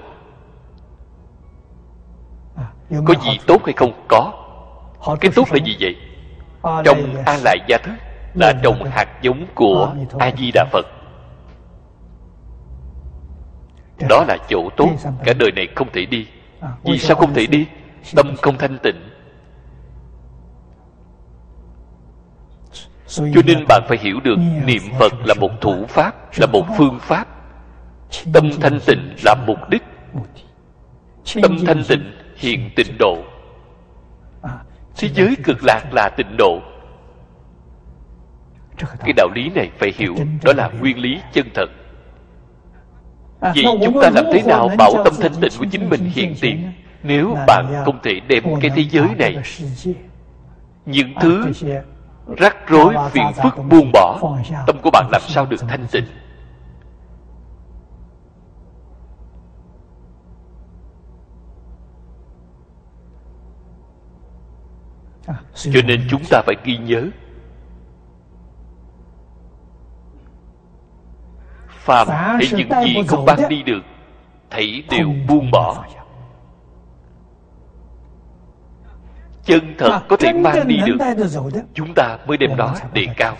Có gì tốt hay không? Có. Cái tốt là gì vậy? Trong a lại gia thức là trồng hạt giống của a di đà phật. Đó là chỗ tốt. Cả đời này không thể đi. Vì sao không thể đi? tâm không thanh tịnh cho nên bạn phải hiểu được niệm phật là một thủ pháp là một phương pháp. Tâm thanh tịnh là mục đích. Tâm thanh tịnh hiện tịnh độ. Thế giới cực lạc là tịnh độ. Cái đạo lý này phải hiểu đó là nguyên lý chân thật. Vậy chúng ta làm thế nào bảo tâm thanh tịnh của chính mình hiện tiền? nếu bạn không thể đem cái thế giới này những thứ rắc rối phiền phức buông bỏ. tâm của bạn làm sao được thanh tịnh? Cho nên chúng ta phải ghi nhớ. Phàm thấy những gì không mang đi được thấy đều buông bỏ chân thật có thể mang đi được. chúng ta mới đem nó đề cao.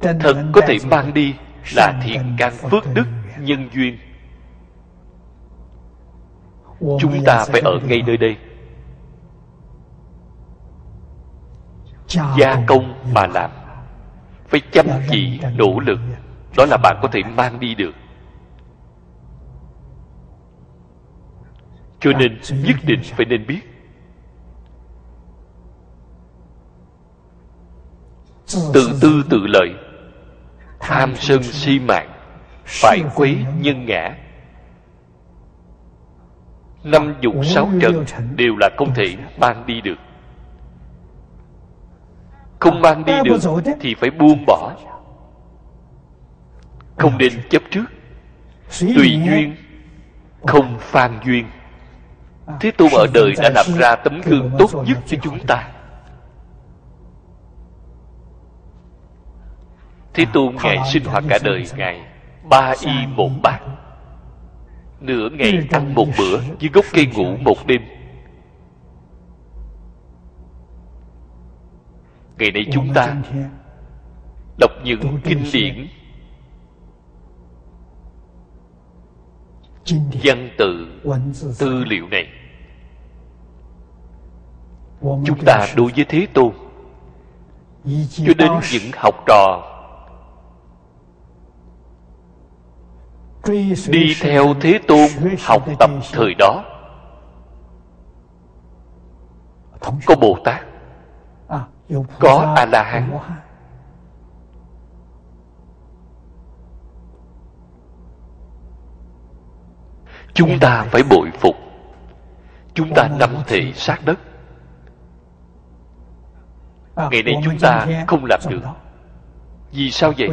Thật có thể mang đi là thiện căn phước đức nhân duyên. Chúng ta phải ở ngay nơi đây. Gia công mà làm. Phải chăm chỉ nỗ lực. Đó là bạn có thể mang đi được cho nên nhất định phải nên biết. Tự tư tự lợi, tham sân si mạng, phải quấy nhân ngã. Năm dục sáu trần đều là không thể mang đi được. Không mang đi được thì phải buông bỏ. Không nên chấp trước. Tùy duyên, không phan duyên thế tôn ở đời đã làm ra tấm gương tốt nhất cho chúng ta. Thế tôn ngài sinh hoạt cả đời ngài ba y một bát. Nửa ngày ăn một bữa dưới gốc cây ngủ một đêm. Ngày nay chúng ta đọc những kinh điển văn tự tư liệu này. Chúng ta đối với thế tôn. Cho đến những học trò. Đi theo thế tôn học tập thời đó. Có bồ tát. Có a la hán chúng ta phải bội phục. Chúng ta nắm thị sát đất. Ngày nay chúng ta không làm được. vì sao vậy?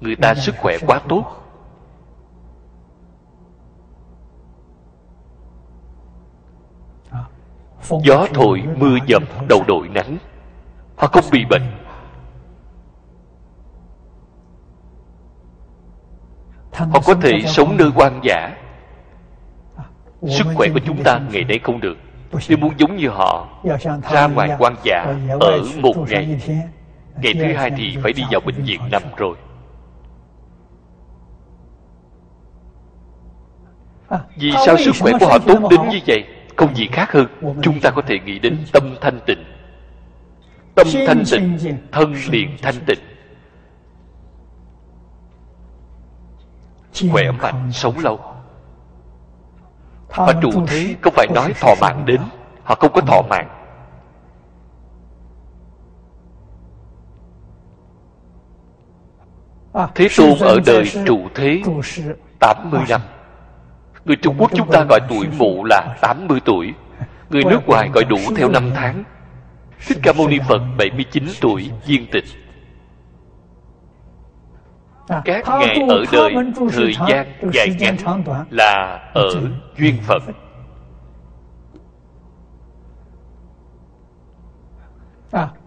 Người ta sức khỏe quá tốt. gió thổi mưa dầm đầu đội nắng. Họ không bị bệnh. Họ có thể sống nơi quan giả sức khỏe của chúng ta ngày nay không được. Nếu muốn giống như họ ra ngoài quan giả ở một ngày. ngày thứ hai thì phải đi vào bệnh viện nằm rồi. Vì sao sức khỏe của họ tốt đến như vậy? Không gì khác hơn chúng ta có thể nghĩ đến tâm thanh tịnh. Tâm thanh tịnh thân liền thanh tịnh. Khỏe mạnh sống lâu và trụ thế không phải nói thọ mạng đến họ không có thọ mạng. Thế tôn ở đời trụ thế 80 năm. Người Trung Quốc chúng ta gọi tuổi mụ là 80 tuổi. Người nước ngoài gọi đủ theo năm tháng. Thích Ca Mâu Ni Phật 79 tuổi viên tịch Các ngài ở đời thời gian dài ngắn là ở duyên Phật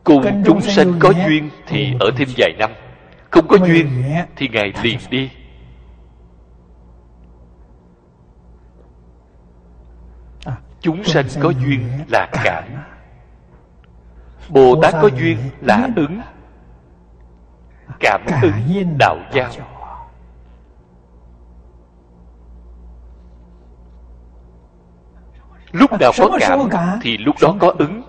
Cùng chúng sanh có duyên thì ở thêm vài năm. Không có duyên thì Ngài liền đi. Chúng sanh có duyên là cảm bồ tát có duyên là ứng cảm ứng đạo giao lúc nào có cảm thì lúc đó có ứng.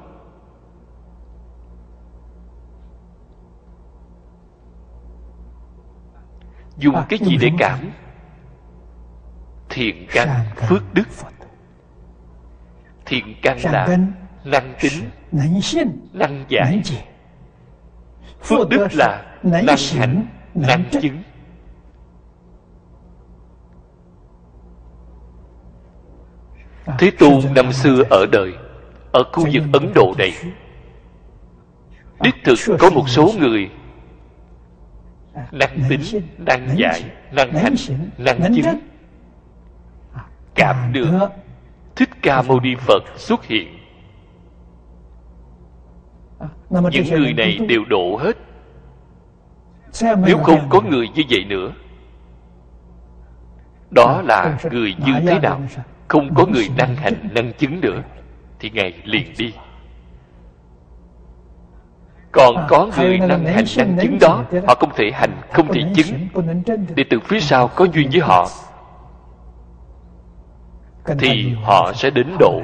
Dùng cái gì để cảm? thiện căn phước đức. Thiện căn là năng tính năng giải phước đức là năng hành năng chứng. Thế tôn năm xưa ở đời ở khu vực ấn độ này. Đích thực có một số người năng tính năng giải năng hành năng chứng. cảm được thích ca mâu ni phật xuất hiện những người này đều độ hết. Nếu không có người như vậy nữa đó là người như thế nào? không có người năng hành năng chứng nữa thì ngài liền đi. Còn có người năng hành năng chứng đó họ không thể hành không thể chứng. để từ phía sau có duyên với họ thì họ sẽ đến độ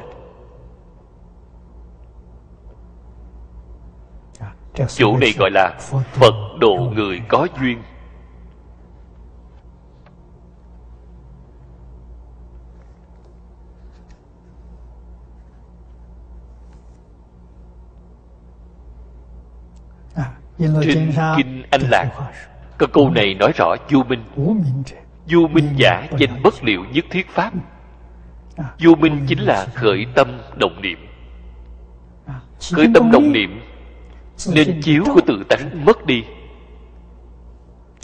chỗ này gọi là phật độ người có duyên. Trên kinh anh lạc có câu này nói rõ vô minh. Vô minh giả danh bất liệu nhất thiết pháp. Vô minh chính là khởi tâm động niệm. Khởi tâm động niệm nên chiếu của tự tánh mất đi.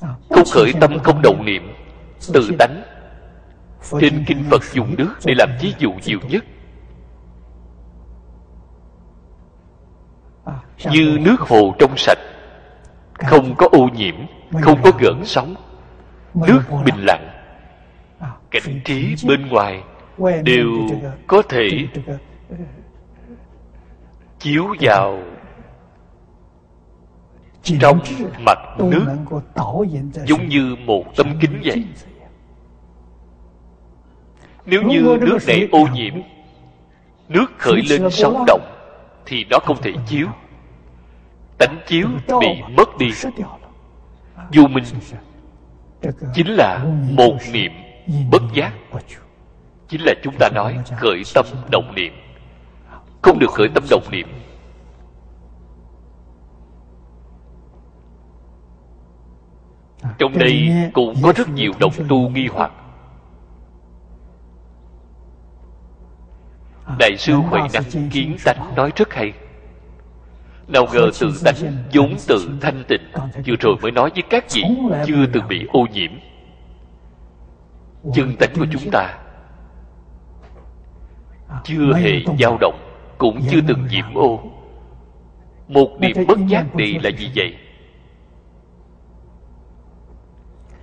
Không khởi tâm không động niệm tự tánh trên kinh phật dùng nước để làm ví dụ nhiều nhất. Như nước hồ trong sạch không có ô nhiễm không có gợn sóng nước bình lặng. Cảnh trí bên ngoài đều có thể chiếu vào trong mặt nước giống như một tấm kính vậy. nếu như nước này ô nhiễm nước khởi lên sóng động thì nó không thể chiếu. tánh chiếu bị mất đi. Dù mình chính là một niệm bất giác. chính là chúng ta nói khởi tâm động niệm. Không được khởi tâm động niệm trong đây cũng có rất nhiều đồng tu nghi hoặc. Đại sư huệ năng kiến tánh nói rất hay. Nào ngờ tự tánh vốn tự thanh tịnh vừa rồi mới nói với các vị chưa từng bị ô nhiễm. Chân tánh của chúng ta chưa hề dao động cũng chưa từng nhiễm ô. Một niệm bất giác này là gì vậy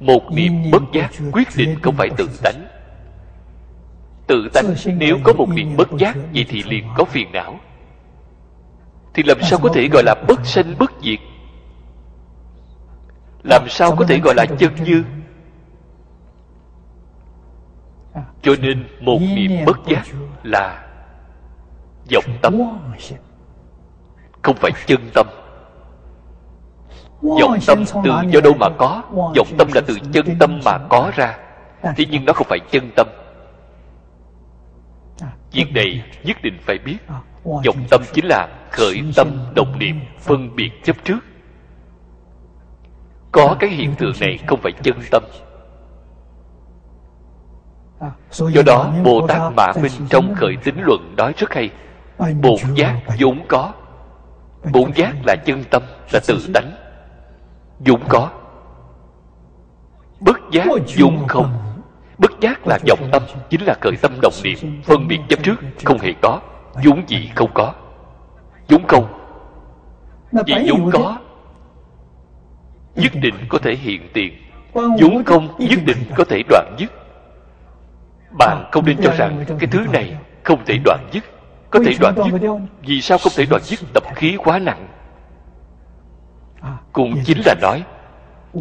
một niệm bất giác quyết định không phải tự tánh. Tự tánh nếu có một niệm bất giác vậy thì liền có phiền não. Thì làm sao có thể gọi là bất sanh bất diệt? Làm sao có thể gọi là chân như? Cho nên một niệm bất giác là vọng tâm. Không phải chân tâm vọng tâm từ do đâu mà có vọng tâm là từ chân tâm mà có ra. Thế nhưng nó không phải chân tâm. Việc này nhất định phải biết. Vọng tâm chính là khởi tâm động niệm phân biệt chấp trước. Có cái hiện tượng này không phải chân tâm. Do đó bồ tát mã minh trong khởi tính luận nói rất hay. Bổn giác vốn có bổn giác là chân tâm là tự tánh vốn có. Bất giác vốn không. bất giác là vọng tâm chính là khởi tâm động niệm phân biệt chấp trước không hề có. vốn gì không có. Vốn không. Vì vốn có nhất định có thể hiện tiền. Vốn không nhất định có thể đoạn dứt. Bạn không nên cho rằng cái thứ này không thể đoạn dứt có thể đoạn dứt. vì sao không thể đoạn dứt? tập khí quá nặng cũng chính là nói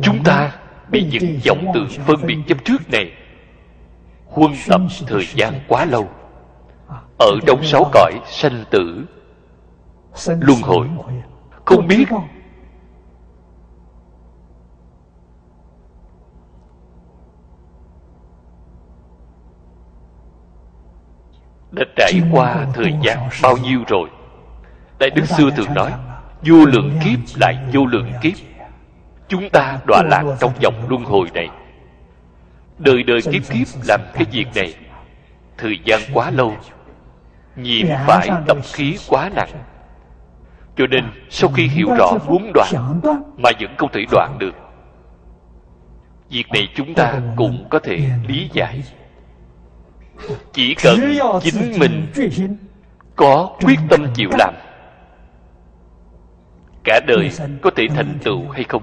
chúng ta bị những vọng tượng phân biệt chấp trước này. Huân tập thời gian quá lâu. Ở trong sáu cõi sanh tử luân hồi. không biết đã trải qua thời gian bao nhiêu rồi? Đại đức xưa thường nói vô lượng kiếp lại vô lượng kiếp. Chúng ta đọa lạc trong vòng luân hồi này. Đời đời kiếp kiếp làm cái việc này. thời gian quá lâu. Nhiễm phải tập khí quá nặng. Cho nên sau khi hiểu rõ muốn đoạn mà vẫn không thể đoạn được việc này chúng ta cũng có thể lý giải. chỉ cần chính mình có quyết tâm chịu làm cả đời có thể thành tựu hay không?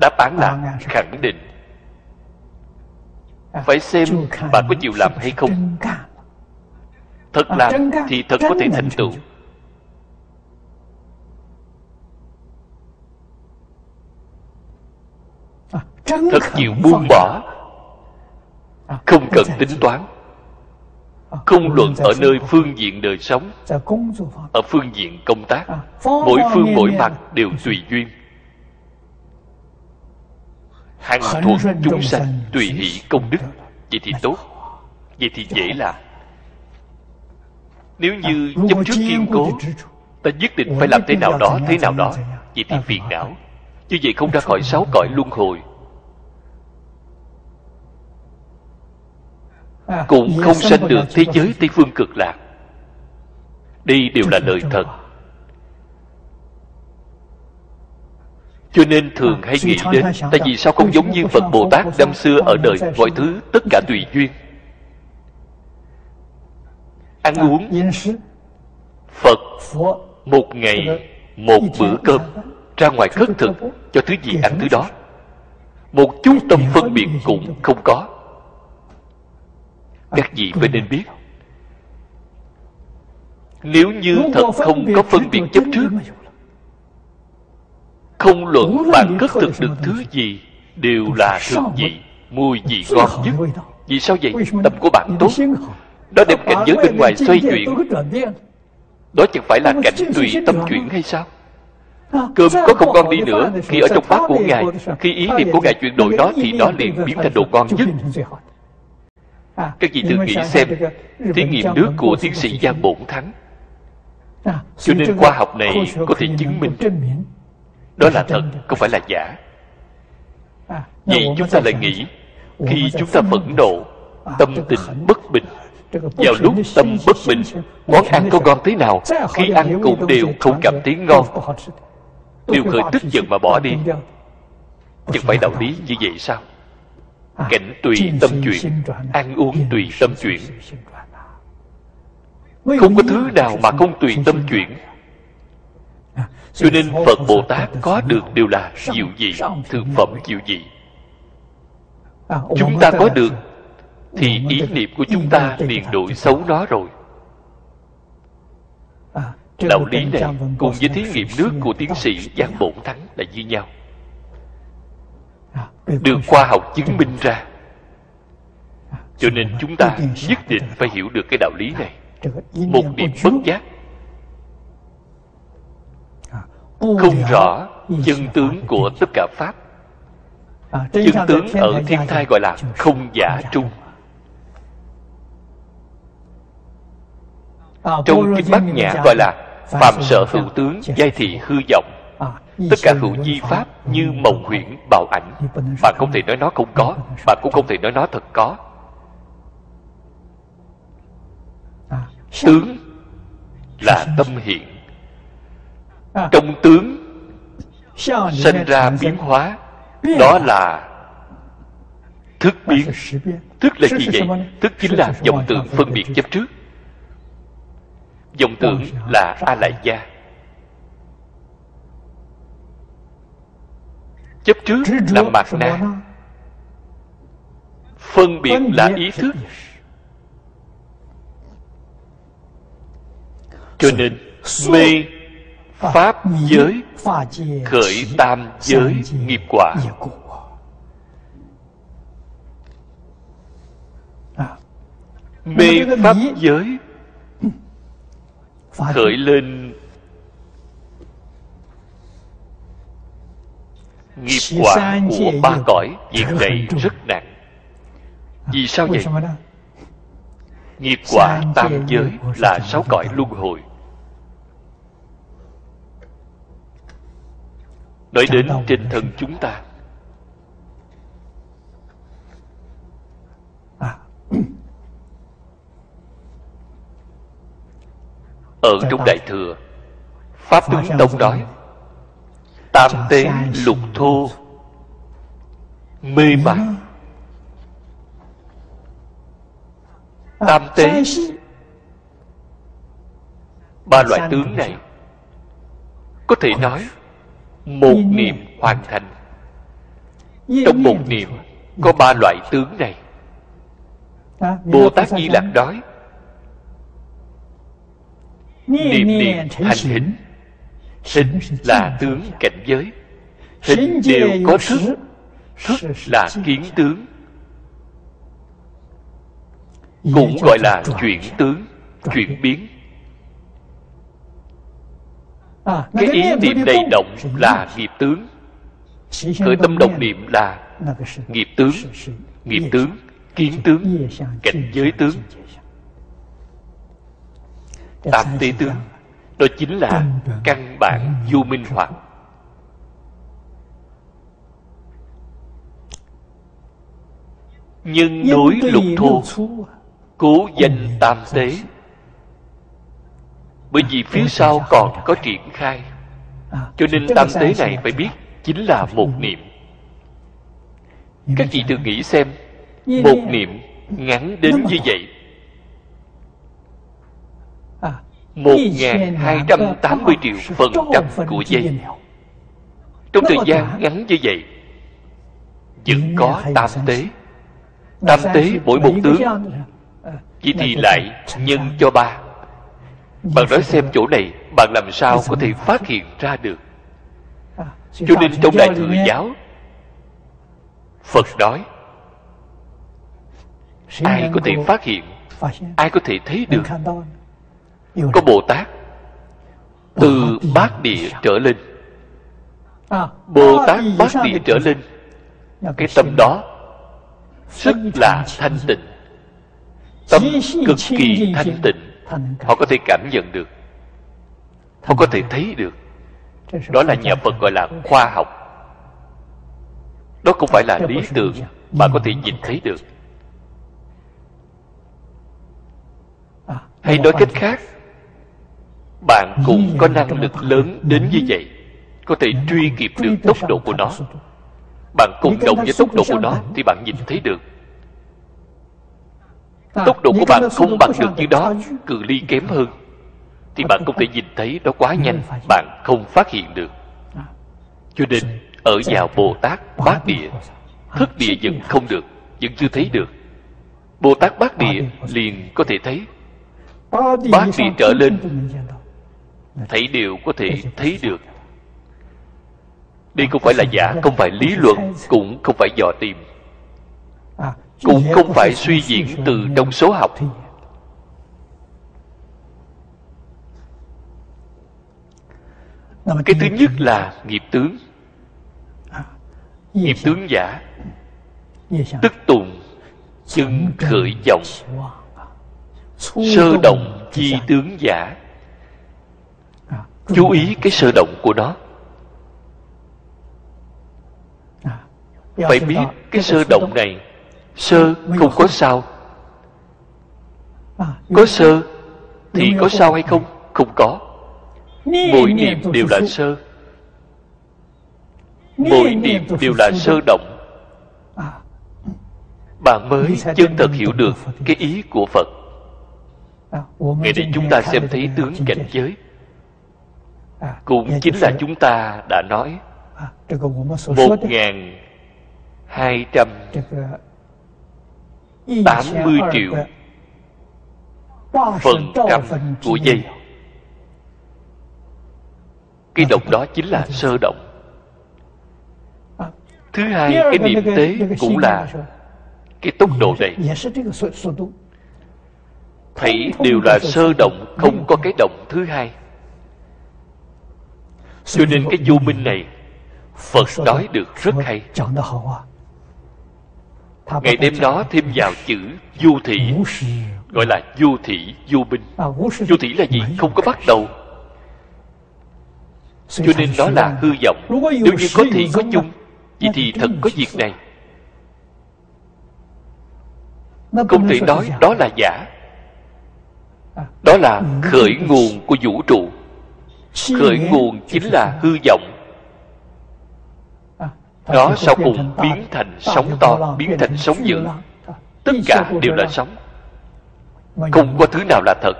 Đáp án là khẳng định. phải xem bạn có chịu làm hay không. thật làm thì thật có thể thành tựu. thật chịu buông bỏ. Không cần tính toán không luận ở nơi phương diện đời sống ở phương diện công tác mỗi phương mỗi mặt đều tùy duyên. Hàng thuận chúng sanh tùy hỷ công đức. vậy thì tốt vậy thì dễ làm. Nếu như chấp trước kiên cố ta nhất định phải làm thế nào đó thế nào đó vậy thì phiền não. như vậy không ra khỏi sáu cõi luân hồi cũng không sanh được thế giới tây phương cực lạc. Đây đều là lời thật. cho nên thường hay nghĩ đến tại vì sao không giống như phật bồ tát năm xưa ở đời mọi thứ tất cả tùy duyên. Ăn uống phật một ngày một bữa cơm ra ngoài khất thực cho thứ gì ăn thứ đó. Một chút tâm phân biệt cũng không có các vị phải nên biết. nếu như thật không có phân biệt chấp trước không luận bạn cất thực được thứ gì đều là thực vị mùi vị ngon nhất. vì sao vậy? Tâm của bạn tốt. đó đem cảnh giới bên ngoài xoay chuyển. đó chẳng phải là cảnh tùy tâm chuyển hay sao? Cơm có không ngon đi nữa khi ở trong pháp của ngài khi ý niệm của ngài chuyển đổi nó thì nó liền biến thành đồ ngon nhất các vị thử nghĩ xem thí nghiệm nước của tiến sĩ giang bổn thắng. Cho nên khoa học này có thể chứng minh đó là thật không phải là giả. vậy chúng ta lại nghĩ khi chúng ta phẫn nộ tâm tình bất bình vào lúc tâm bất bình món ăn có ngon thế nào khi ăn cũng đều không cảm thấy ngon. đều khởi tức giận mà bỏ đi. chẳng phải đạo lý như vậy sao cảnh tùy tâm chuyển ăn uống tùy tâm chuyển. không có thứ nào mà không tùy tâm chuyển. cho nên phật bồ tát có được đều là diệu dị thượng phẩm diệu dị chúng ta có được thì ý niệm của chúng ta liền đổi xấu nó rồi. Đạo lý này cùng với thí nghiệm nước của tiến sĩ giảng bổn thắng là như nhau được khoa học chứng minh ra. cho nên chúng ta nhất định phải hiểu được cái đạo lý này. Một niệm bất giác. Không rõ chân tướng của tất cả pháp. Chân tướng ở thiên thai gọi là không giả trung. trong kinh bát nhã gọi là phạm sở hữu tướng giai thị hư vọng tất cả hữu di pháp như mộng huyễn bào ảnh. Bạn không thể nói nó không có. Bạn cũng không thể nói nó thật có. Tướng là tâm hiện. Trong tướng sinh ra biến hóa. Đó là thức biến. thức là gì vậy? thức chính là dòng tượng phân biệt chấp trước. Dòng tưởng là a lại gia chấp trước là mạt na phân biệt là ý thức. cho nên mê pháp giới khởi tam giới nghiệp quả. mê pháp giới khởi lên nghiệp quả của ba cõi việc này rất nặng. Vì sao vậy? nghiệp quả tam giới là sáu cõi luân hồi. Nói đến trên thân chúng ta. Ở trong đại thừa pháp tướng tông nói tam tế lục thô mê mặt tam tế ba loại tướng này. có thể nói một niệm hoàn thành. Trong một niệm có ba loại tướng này. Bồ tát di lặc nói niệm niệm thành hình hình là tướng cảnh giới. Hình đều có thức. thức là kiến tướng. Cũng gọi là chuyển tướng chuyển biến. Cái ý niệm đầy động là nghiệp tướng. Khởi tâm động niệm là nghiệp tướng. nghiệp tướng kiến tướng cảnh giới tướng. tam tế tướng đó chính là căn bản vô minh hoặc nhân đối lục thô cố danh tam tế. Bởi vì phía sau còn có triển khai. Cho nên tam tế này phải biết chính là một niệm. Các chị tự nghĩ xem một niệm ngắn đến như vậy 1.280 triệu phần trăm của giây Trong thời gian ngắn như vậy Vẫn có tam tế. Tam tế mỗi một tướng. Chỉ thì lại nhân cho ba. Bạn nói xem chỗ này Bạn làm sao có thể phát hiện ra được? Cho nên trong Đại Thừa Giáo Phật nói Ai có thể phát hiện Ai có thể thấy được có bồ tát từ bát địa trở lên. Bồ tát bát địa trở lên? cái tâm đó rất là thanh tịnh. Tâm cực kỳ thanh tịnh. Họ có thể cảm nhận được. Họ có thể thấy được. Đó là nhà phật gọi là khoa học. Đó không phải là lý tưởng. bạn có thể nhìn thấy được. hay nói cách khác bạn cũng có năng lực lớn đến như vậy có thể truy kịp được tốc độ của nó. Bạn cùng đồng với tốc độ của nó thì bạn nhìn thấy được. Tốc độ của bạn không bằng được như đó cự ly kém hơn. Thì bạn không thể nhìn thấy nó quá nhanh bạn không phát hiện được. Cho nên ở vào bồ tát bát địa thức địa vẫn không được vẫn chưa thấy được. Bồ tát bát địa liền có thể thấy. Bát địa trở lên thấy đều có thể thấy được. Đây không phải là giả không phải lý luận cũng không phải dò tìm. Cũng không phải suy diễn từ trong số học. cái thứ nhất là nghiệp tướng. Nghiệp tướng giả. Tức tùng chân khởi vọng sơ động chi tướng giả chú ý cái sơ động của nó. Phải biết cái sơ động này sơ không có sao. Có sơ thì có sao hay không? Không có. Mỗi niệm đều là sơ. Mỗi niệm đều là sơ động. bạn mới chân thật hiểu được cái ý của phật. Ngày nay chúng ta xem thấy tướng cảnh giới cũng chính là chúng ta đã nói một ngàn hai trăm tám mươi triệu phần trăm của giây cái động đó chính là sơ động. Thứ hai cái niệm tế cũng là cái tốc độ này. thấy đều là sơ động không có cái động thứ hai cho nên cái vô minh này phật nói được rất hay. ngày đêm đó thêm vào chữ vô thị gọi là vô thị vô binh vô thị là gì? Không có bắt đầu. Cho nên đó là hư vọng. Nếu như có thị có chung vậy thì thật có việc này. Không thể nói đó là giả. Đó là khởi nguồn của vũ trụ khởi nguồn chính là hư vọng. Nó sau cùng biến thành sóng to biến thành sóng dữ. Tất cả đều là sóng. Không có thứ nào là thật?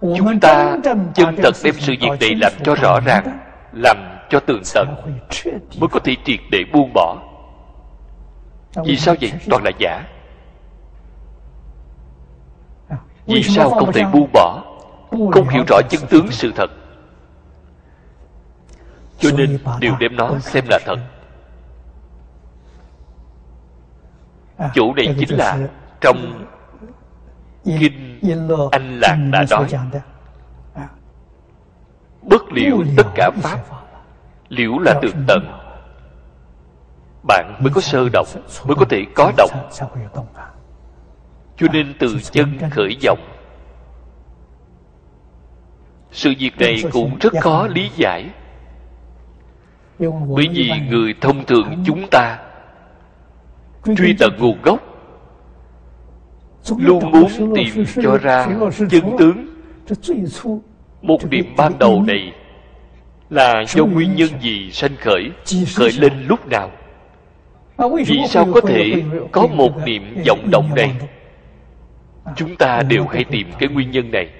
Chúng ta chân thật đem sự việc này làm cho rõ ràng làm cho tường tận mới có thể triệt để buông bỏ. Vì sao vậy? toàn là giả vì sao không thể buông bỏ? Không hiểu rõ chân tướng sự thật. Cho nên đều đem nó xem là thật. chủ này chính là trong kinh anh lạc đã nói bất liễu tất cả pháp liễu là tường tận. bạn mới có sơ động mới có thể có động cho nên từ chân khởi vọng. Sự việc này cũng rất khó lý giải. Bởi vì người thông thường chúng ta truy tận nguồn gốc luôn muốn tìm cho ra chân tướng. một điểm ban đầu này là do nguyên nhân gì sanh khởi khởi lên lúc nào? Vì sao có thể có một niệm vọng động này chúng ta đều hay tìm cái nguyên nhân này.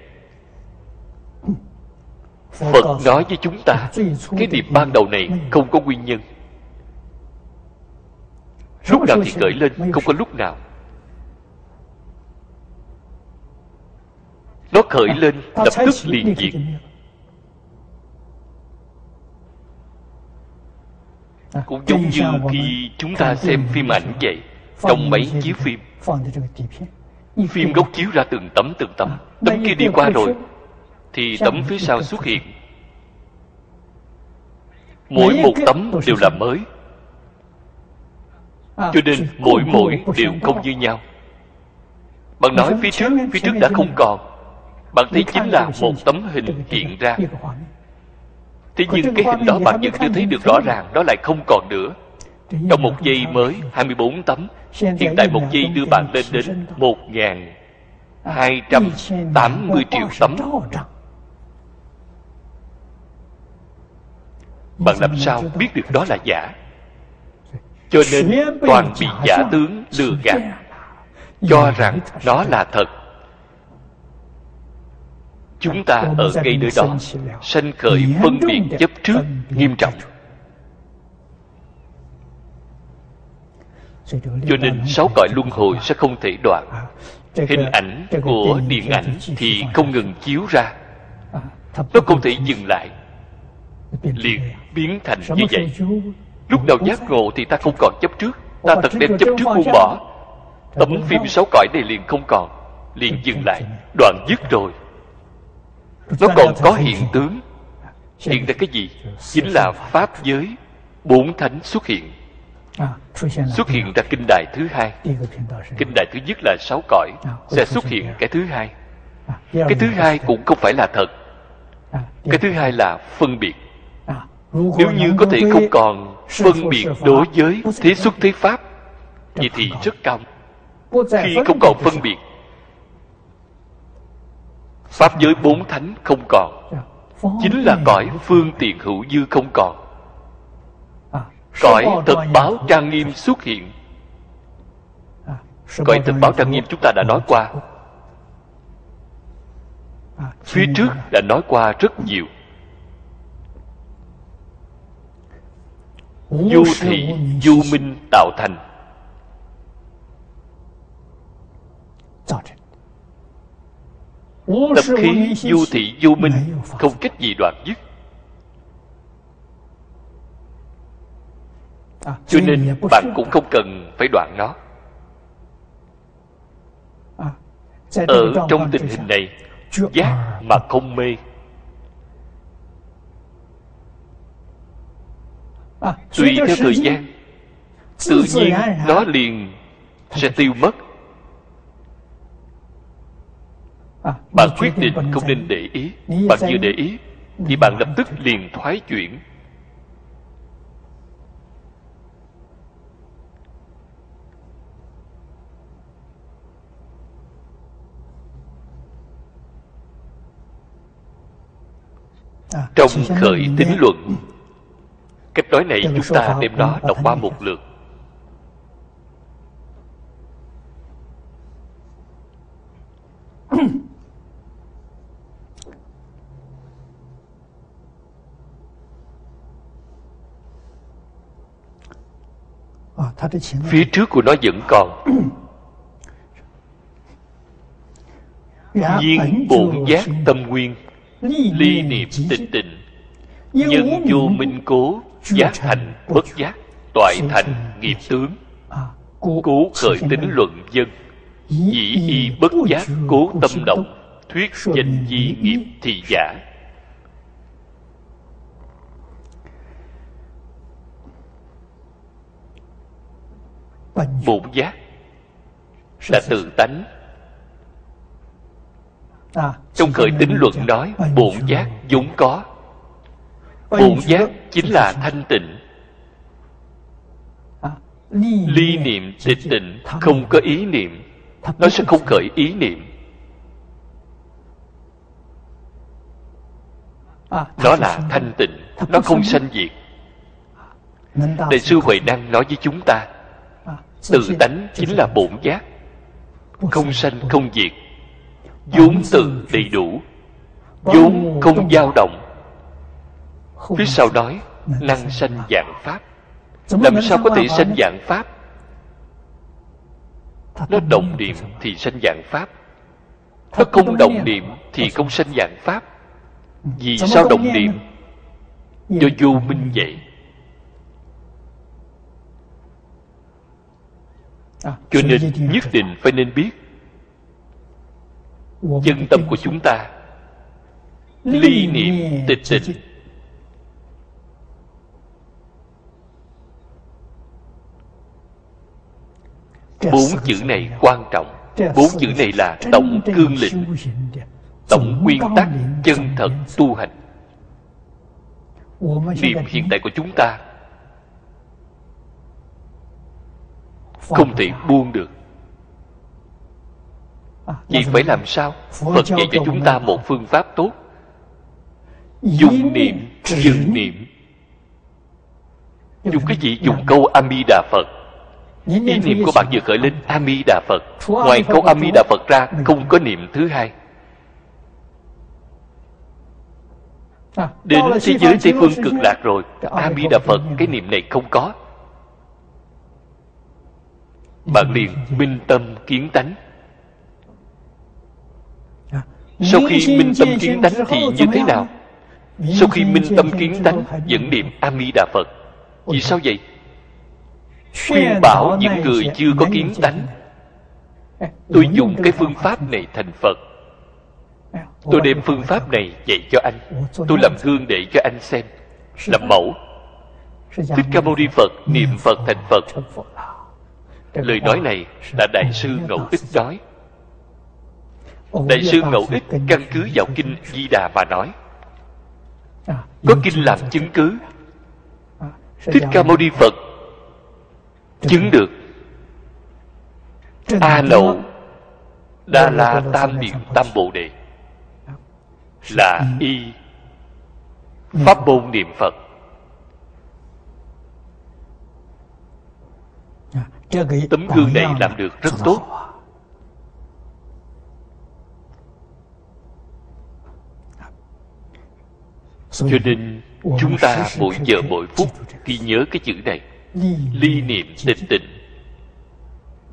Phật nói với chúng ta, cái niệm ban đầu này không có nguyên nhân. Lúc nào thì khởi lên, không có lúc nào. Nó khởi lên, lập tức liền diệt. Cũng giống như khi chúng ta xem phim ảnh vậy, trong mấy chiếu phim phim gốc chiếu ra từng tấm từng tấm. Tấm kia đi qua rồi thì tấm phía sau xuất hiện. Mỗi một tấm đều là mới. Cho nên mỗi mỗi đều không như nhau. Bạn nói phía trước phía trước đã không còn. Bạn thấy chính là một tấm hình hiện ra. thế nhưng cái hình đó bạn vẫn chưa thấy được rõ ràng đó lại không còn nữa trong một giây mới 24 tấm hiện tại một giây đưa bạn lên đến 1.280 triệu tấm. bạn làm sao biết được đó là giả? Cho nên toàn bị giả tướng lừa gạt. Cho rằng nó là thật. Chúng ta ở ngay nơi đó sanh khởi phân biệt chấp trước nghiêm trọng cho nên sáu cõi luân hồi sẽ không thể đoạn. Hình ảnh của điện ảnh thì không ngừng chiếu ra. Nó không thể dừng lại. Liền biến thành như vậy. Lúc đầu giác ngộ thì ta không còn chấp trước. Ta thật đem chấp trước buông bỏ. Tấm phim sáu cõi này liền không còn. Liền dừng lại. đoạn dứt rồi. Nó còn có hiện tướng. Hiện ra cái gì? Chính là pháp giới bốn thánh xuất hiện xuất hiện ra kinh đài thứ hai. kinh đài thứ nhất là sáu cõi sẽ xuất hiện cái thứ hai. Cái thứ hai cũng không phải là thật. Cái thứ hai là phân biệt. Nếu như có thể không còn phân biệt đối với thế xuất thế pháp vậy thì rất cao. Khi không còn phân biệt pháp giới bốn thánh không còn. Chính là cõi phương tiện hữu dư không còn cõi thực báo trang nghiêm xuất hiện. Cõi thực báo trang nghiêm chúng ta đã nói qua. Phía trước đã nói qua rất nhiều. Du thị du minh tạo thành. Tập khí du thị du minh không cách gì đoạn dứt cho nên bạn cũng không cần phải đoạn nó. Ở trong tình hình này giác mà không mê. Tùy theo thời gian tự nhiên nó liền sẽ tiêu mất. Bạn quyết định không nên để ý. Bạn vừa để ý thì bạn lập tức liền thoái chuyển trong khởi tính luận cách nói này chúng ta đem nó đọc qua một lượt. Phía trước của nó vẫn còn. Viên bổn giác tâm nguyên ly niệm tịch tịnh nhân vô minh cố giác thành bất giác toại thành nghiệp tướng. cố khởi tính luận dân. Dĩ y bất giác cố tâm động. thuyết danh di nghiệp thị giả. Bổn giác là tự tánh trong khởi tính luận nói, bổn giác vốn có. Bổn giác chính là thanh tịnh. Ly niệm tịch tịnh không có ý niệm. Nó sẽ không khởi ý niệm. Nó là thanh tịnh, nó không sanh diệt. Đại sư huệ năng nói với chúng ta, tự tánh chính là bổn giác. Không sanh, không diệt vốn tự đầy đủ. Vốn không dao động. Phía sau nói năng sanh dạng pháp. Làm sao có thể sanh dạng pháp? Nó động niệm thì sanh dạng pháp. Nó không động niệm. thì không sanh dạng pháp. Vì sao động niệm do vô minh vậy. Cho nên nhất định phải nên biết chân tâm của chúng ta ly niệm tịch tịnh bốn chữ này quan trọng. Bốn chữ này là tổng cương lĩnh tổng nguyên tắc chân thật tu hành. Niệm hiện tại của chúng ta không thể buông được vì phải làm sao? Phật dạy cho chúng ta một phương pháp tốt. Dùng niệm dừng niệm. Dùng cái gì? Dùng câu Ami đà phật. Ý niệm của bạn vừa khởi lên Ami đà phật. Ngoài câu Ami đà phật ra, không có niệm thứ hai. Đến thế giới tây phương cực lạc rồi Ami đà phật, cái niệm này không có. Bạn liền minh tâm kiến tánh sau khi minh tâm kiến tánh thì như thế nào? Sau khi minh tâm kiến tánh vẫn niệm a di đà phật vì sao vậy? Khuyên bảo những người chưa có kiến tánh tôi dùng cái phương pháp này thành phật. Tôi đem phương pháp này dạy cho anh. Tôi làm gương để cho anh xem. Làm mẫu. thích ca mâu ni phật niệm phật thành phật. lời nói này là đại sư ngẫu ích nói đại sư ngẫu ích căn cứ vào kinh di đà mà nói. Có kinh làm chứng cứ. thích ca mâu ni phật chứng được. A nậu đa la tam niệm tam bộ đề. Là y pháp môn niệm phật. Tấm gương này làm được rất tốt cho nên chúng ta mỗi giờ mỗi phút ghi nhớ cái chữ này ly niệm tịch tịnh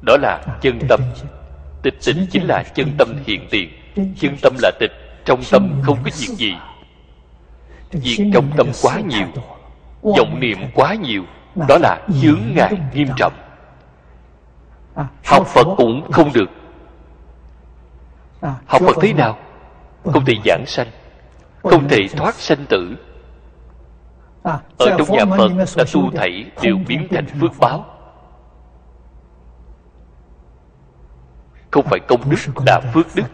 đó là chân tâm. Tịch tịnh chính là chân tâm hiện tiền. Chân tâm là tịch trong tâm không có việc gì. Việc trong tâm quá nhiều vọng niệm quá nhiều. Đó là chướng ngại nghiêm trọng. học phật cũng không được. Học phật thế nào? Không thể giảng sanh không thể thoát sanh tử. Ở trong nhà phật đã tu thảy đều biến thành phước báo. Không phải công đức là phước đức.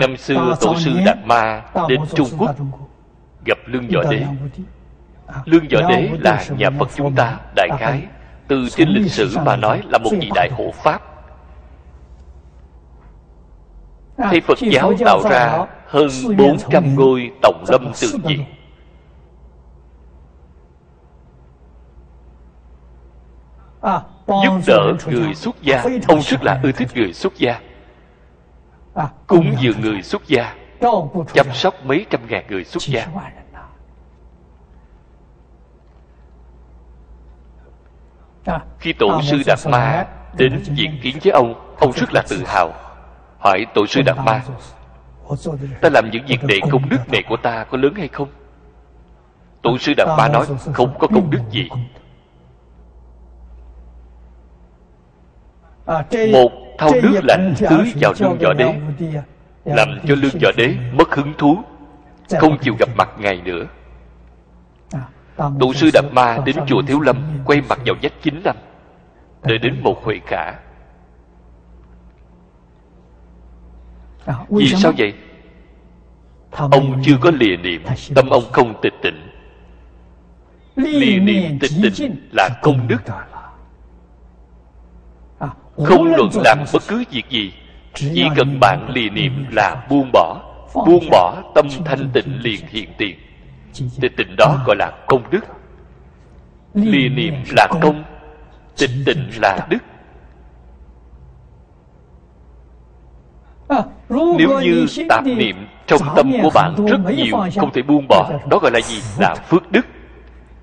năm xưa tổ sư đạt ma đến trung quốc gặp lương võ đế. lương võ đế là nhà phật chúng ta đại khái từ trên lịch sử mà nói là một vị đại hộ pháp. Thấy Phật giáo tạo ra hơn 400 ngôi tổng lâm tự viện Giúp đỡ người xuất gia. Ông rất là ưa thích người xuất gia. Cúng dường người xuất gia. Chăm sóc mấy trăm ngàn người xuất gia Khi tổ sư Đạt Ma đến diện kiến với ông Ông rất là tự hào. Hỏi tổ sư Đạt Ma Ta làm những việc này công đức này của ta có lớn hay không? Tổ sư Đạt Ma nói không có công đức gì. Một thau nước lạnh tưới vào lương võ đế Làm cho lương võ đế mất hứng thú Không chịu gặp mặt ngài nữa Tổ sư Đạt Ma đến chùa Thiếu Lâm Quay mặt vào vách 9 năm Đợi đến một huệ khả. Vì sao vậy? Ông chưa có lìa niệm Tâm ông không tịch tịnh. Lìa niệm tịch tịnh là công đức. Không luận làm bất cứ việc gì Chỉ cần bạn lìa niệm là buông bỏ. Buông bỏ tâm thanh tịnh liền hiện tiền Tịch tịnh đó gọi là công đức. Lìa niệm là công Tịch tịnh là đức. Nếu như tạp niệm trong tâm của bạn rất nhiều Không thể buông bỏ. Đó gọi là gì? Là phước đức.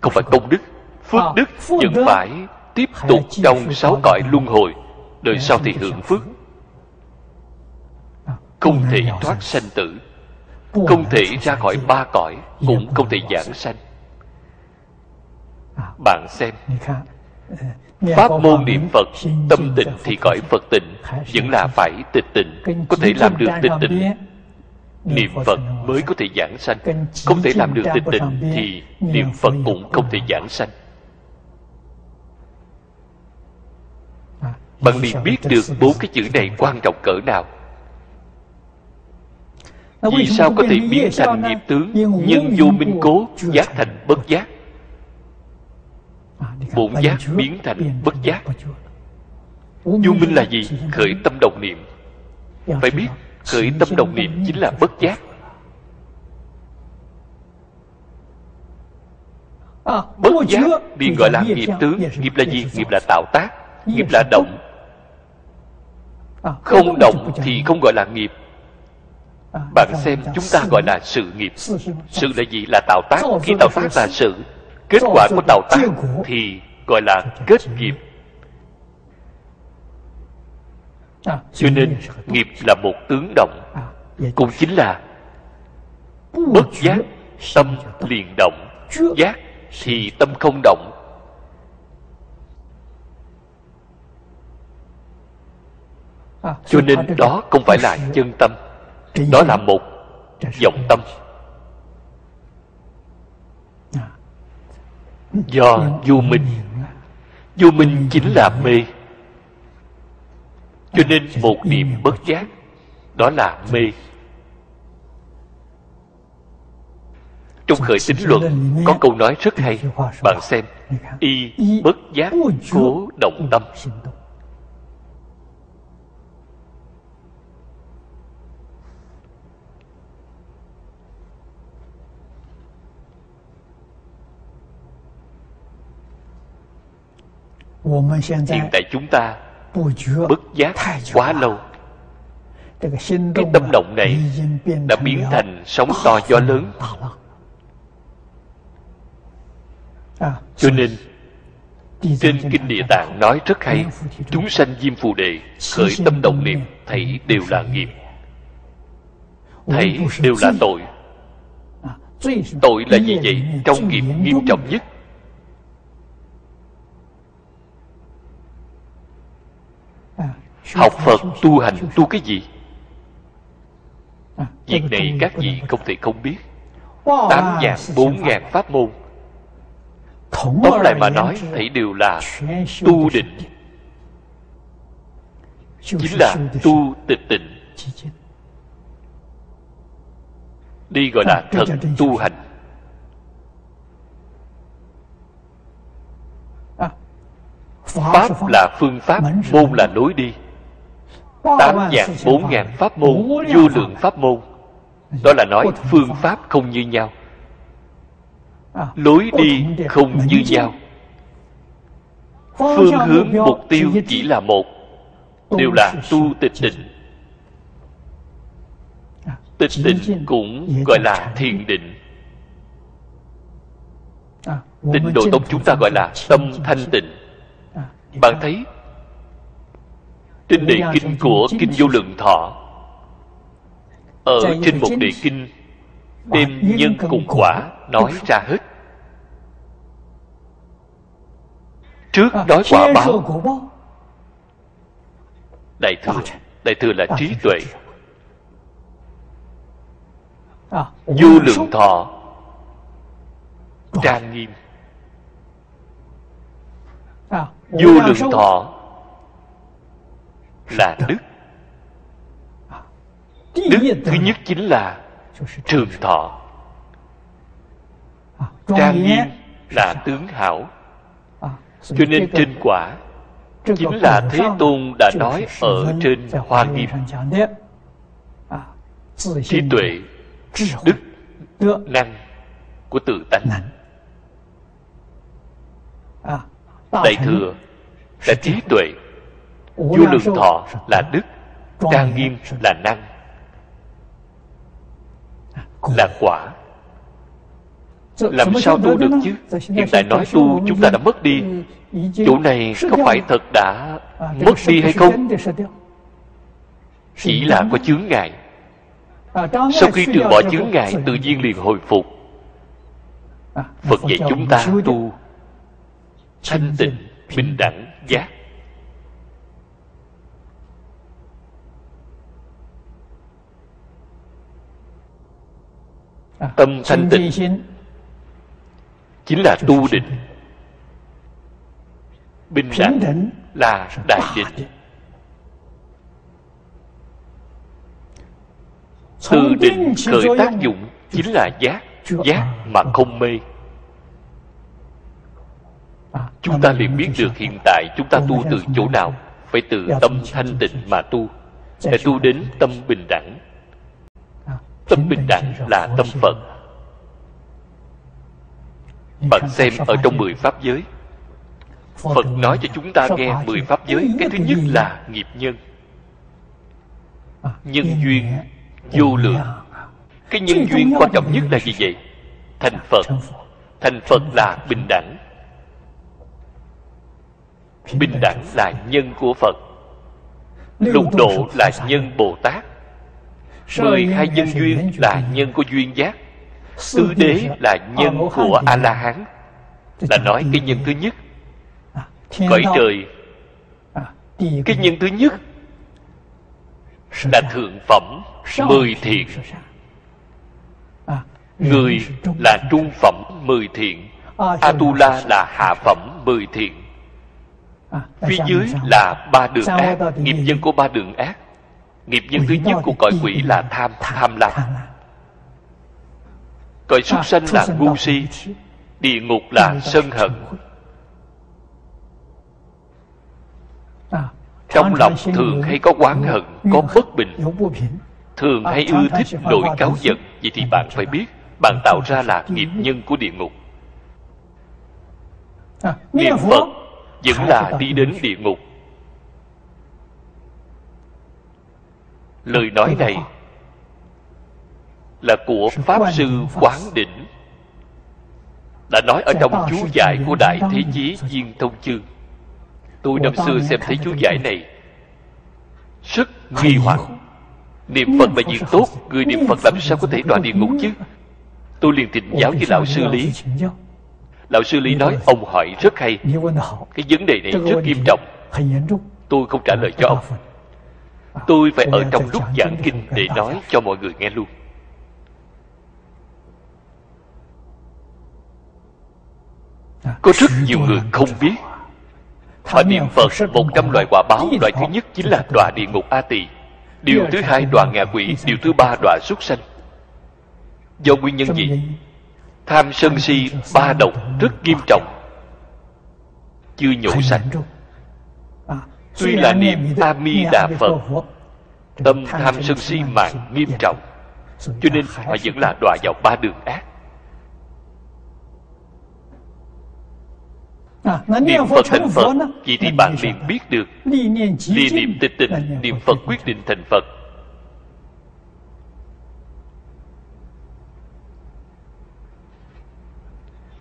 Không phải công đức Phước đức vẫn phải tiếp tục trong sáu cõi luân hồi Đời sau thì hưởng phước. Không thể thoát sanh tử Không thể ra khỏi ba cõi Cũng không thể giảng sanh. Bạn xem. Pháp môn niệm Phật Tâm tịnh thì cõi Phật tịnh Vẫn là phải tịch tịnh Có thể làm được tịch tịnh Niệm Phật mới có thể giảng sanh. Không thể làm được tịch tịnh Thì niệm Phật cũng không thể giảng sanh. Bạn liền biết được bốn cái chữ này quan trọng cỡ nào vì sao có thể biến thành nghiệp tướng nhân vô minh cố giác thành bất giác. Bổn giác biến thành bất giác. Vô minh là gì? khởi tâm đồng niệm. Phải biết khởi tâm đồng niệm chính là bất giác. Bất giác liền gọi là nghiệp tướng. Nghiệp là gì? Nghiệp là tạo tác. Nghiệp là động. Không động thì không gọi là nghiệp bạn xem chúng ta gọi là sự nghiệp. sự là gì là tạo tác? Khi tạo tác là sự kết quả của tạo tác thì gọi là kết nghiệp. Cho nên nghiệp là một tướng động. Cũng chính là bất giác tâm liền động. Giác thì tâm không động. Cho nên đó không phải là chân tâm đó là một vọng tâm. Do vô minh. vô minh chính là mê. Cho nên một niệm bất giác đó là mê. Trong khởi tính luận có câu nói rất hay. bạn xem y bất giác cố động tâm hiện tại chúng ta bất giác quá lâu。cái tâm động này đã biến thành sóng to gió lớn。cho nên trên kinh địa tạng nói rất hay chúng sanh diêm phù đề khởi tâm động niệm thấy đều là nghiệp。thấy đều là tội。tội là gì vậy？trong nghiệp nghiêm trọng nhất học phật tu hành tu cái gì? việc này các vị không thể không biết. Tám dạng bốn ngàn pháp môn. Tóm lại mà nói thấy đều là tu định. chính là tu tịch tịnh đi gọi là thật tu hành. Pháp là phương pháp môn là lối đi tám dạng bốn ngàn pháp môn vô lượng pháp môn. Đó là nói phương pháp. không như nhau. Lối đi không như nhau. Phương hướng mục tiêu chỉ là một. Đều là tu tịch định. Tịch định cũng gọi là thiền định. Tịnh độ tông chúng ta gọi là tâm thanh tịnh. Bạn thấy trên đề kinh của kinh vô lượng thọ. Ở trên một đề kinh đem nhân cùng quả nói ra hết. Trước nói quả báo. Đại thừa đại thừa là trí tuệ. Vô lượng thọ. Trang nghiêm. Vô lượng thọ là đức. Đức. Thứ nhất chính là trường thọ. Trang nghiêm là tướng hảo. Cho nên trên quả chính là thế tôn đã nói ở trên hoa nghiêm. trí tuệ đức năng của tự tánh. đại thừa là trí tuệ vô lượng thọ là đức trang nghiêm là năng. Là quả. Làm sao tu được chứ? Hiện tại nói tu chúng ta đã mất đi. Chỗ này có phải thật đã mất đi hay không? chỉ là có chướng ngại. Sau khi trừ bỏ chướng ngại tự nhiên liền hồi phục. Phật dạy chúng ta tu thanh tịnh bình đẳng giác tâm thanh tịnh. Chính là tu định. Bình đẳng là đại định từ định khởi tác dụng chính là giác giác mà không mê. Chúng ta liền biết được hiện tại chúng ta tu từ chỗ nào? Phải từ tâm thanh tịnh mà tu. Để tu đến tâm bình đẳng tâm bình đẳng là tâm phật. Bạn xem ở trong mười pháp giới phật nói cho chúng ta nghe mười pháp giới. Cái thứ nhất là nghiệp nhân. Nhân duyên vô lượng. Cái nhân duyên quan trọng nhất là gì vậy? Thành phật. Thành phật. Là bình đẳng. Bình đẳng là nhân của phật. Lục độ là nhân bồ tát mười hai nhân duyên là nhân của duyên giác. Tứ đế là nhân của a la hán. là nói cái nhân thứ nhất. Cõi trời. Cái nhân thứ nhất là thượng phẩm mười thiện. người là trung phẩm mười thiện. Atula là hạ phẩm. mười thiện. Phía dưới là ba đường ác nghiệp nhân của ba đường ác nghiệp nhân thứ nhất của cõi quỷ là tham tham lam cõi súc sanh là ngu si địa ngục là sân hận trong lòng thường hay có oán hận có bất bình thường hay ưa thích nổi cáo giận vậy thì bạn phải biết bạn tạo ra là nghiệp nhân của địa ngục niệm phật vẫn là đi đến địa ngục lời nói này là của pháp sư quán đỉnh đã nói ở trong chú giải của đại thế chí viên thông chương. Tôi năm xưa xem thấy chú giải này. Rất nghi hoặc niệm phật là việc tốt người niệm phật làm sao có thể đọa địa ngục chứ? Tôi liền thỉnh giáo với lão sư lý. lão sư lý nói ông hỏi rất hay. Cái vấn đề này rất nghiêm trọng. tôi không trả lời cho ông tôi phải ở trong lúc giảng kinh để nói cho mọi người nghe luôn. Có rất nhiều người không biết. họ. Niệm phật một trăm loại quả báo loại thứ nhất chính là đọa địa ngục a tỳ điều thứ hai đọa ngạ quỷ điều thứ ba đọa súc sanh. Do nguyên nhân gì? tham sân si ba độc rất nghiêm trọng. Chưa nhổ sạch tuy là niệm a mi đà phật tâm tham sân si mạng nghiêm trọng. Cho nên họ vẫn là đọa vào ba đường ác. Niệm phật thành phật vậy thì bạn liền biết được. Ly niệm tịch tịnh niệm phật quyết định thành phật.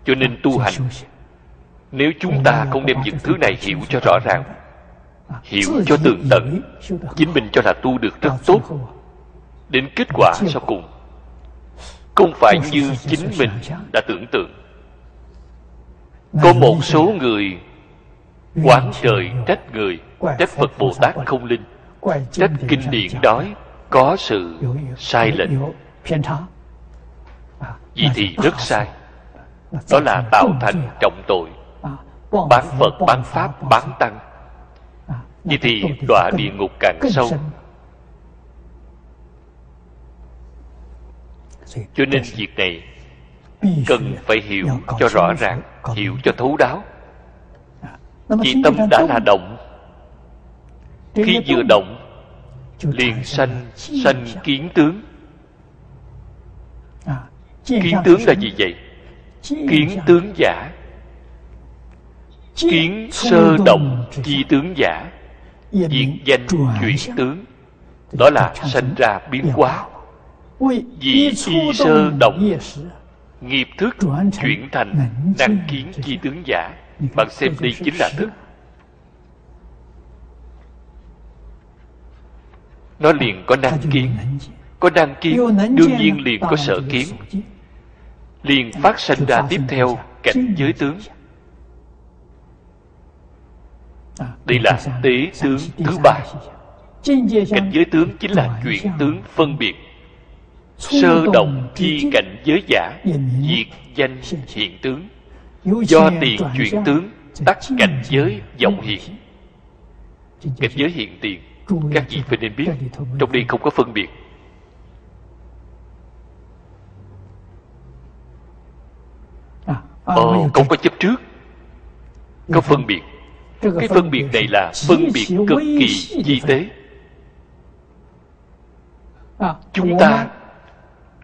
Cho nên tu hành nếu chúng ta không đem những thứ này hiểu cho rõ ràng hiểu cho tường tận chính mình cho là tu được rất tốt. đến kết quả sau cùng không phải như chính mình đã tưởng tượng. Có một số người quán trời trách người trách phật bồ tát không linh. Trách kinh điển nói có sự sai lệch. Vậy thì rất sai. đó là tạo thành trọng tội. Bán phật bán pháp bán tăng vậy thì đọa địa ngục càng sâu. cho nên việc này cần phải hiểu cho rõ ràng hiểu cho thấu đáo. Vì tâm đã là động. Khi vừa động liền sanh sanh kiến tướng. Kiến tướng là gì vậy? Kiến tướng giả. Kiến sơ động chi tướng giả diệt danh chuyển tướng đó là sanh ra biến hóa. Vì chi sơ động nghiệp thức chuyển thành năng kiến chi tướng giả. Bạn xem đây chính là thức. nó liền có năng kiến. Có năng kiến đương nhiên liền có sở kiến. Liền phát sinh ra tiếp theo cảnh giới tướng đây là tế tướng thứ ba. Cảnh giới tướng chính là chuyển tướng phân biệt. Sơ động chi cảnh giới giả diệt danh hiện tướng. Do tiền chuyển tướng tắt cảnh giới vọng hiện. Cảnh giới hiện tiền các vị phải nên biết trong đây không có phân biệt. Ồ, không có chấp trước Có phân biệt Cái phân biệt này là phân biệt cực kỳ di tế. Chúng ta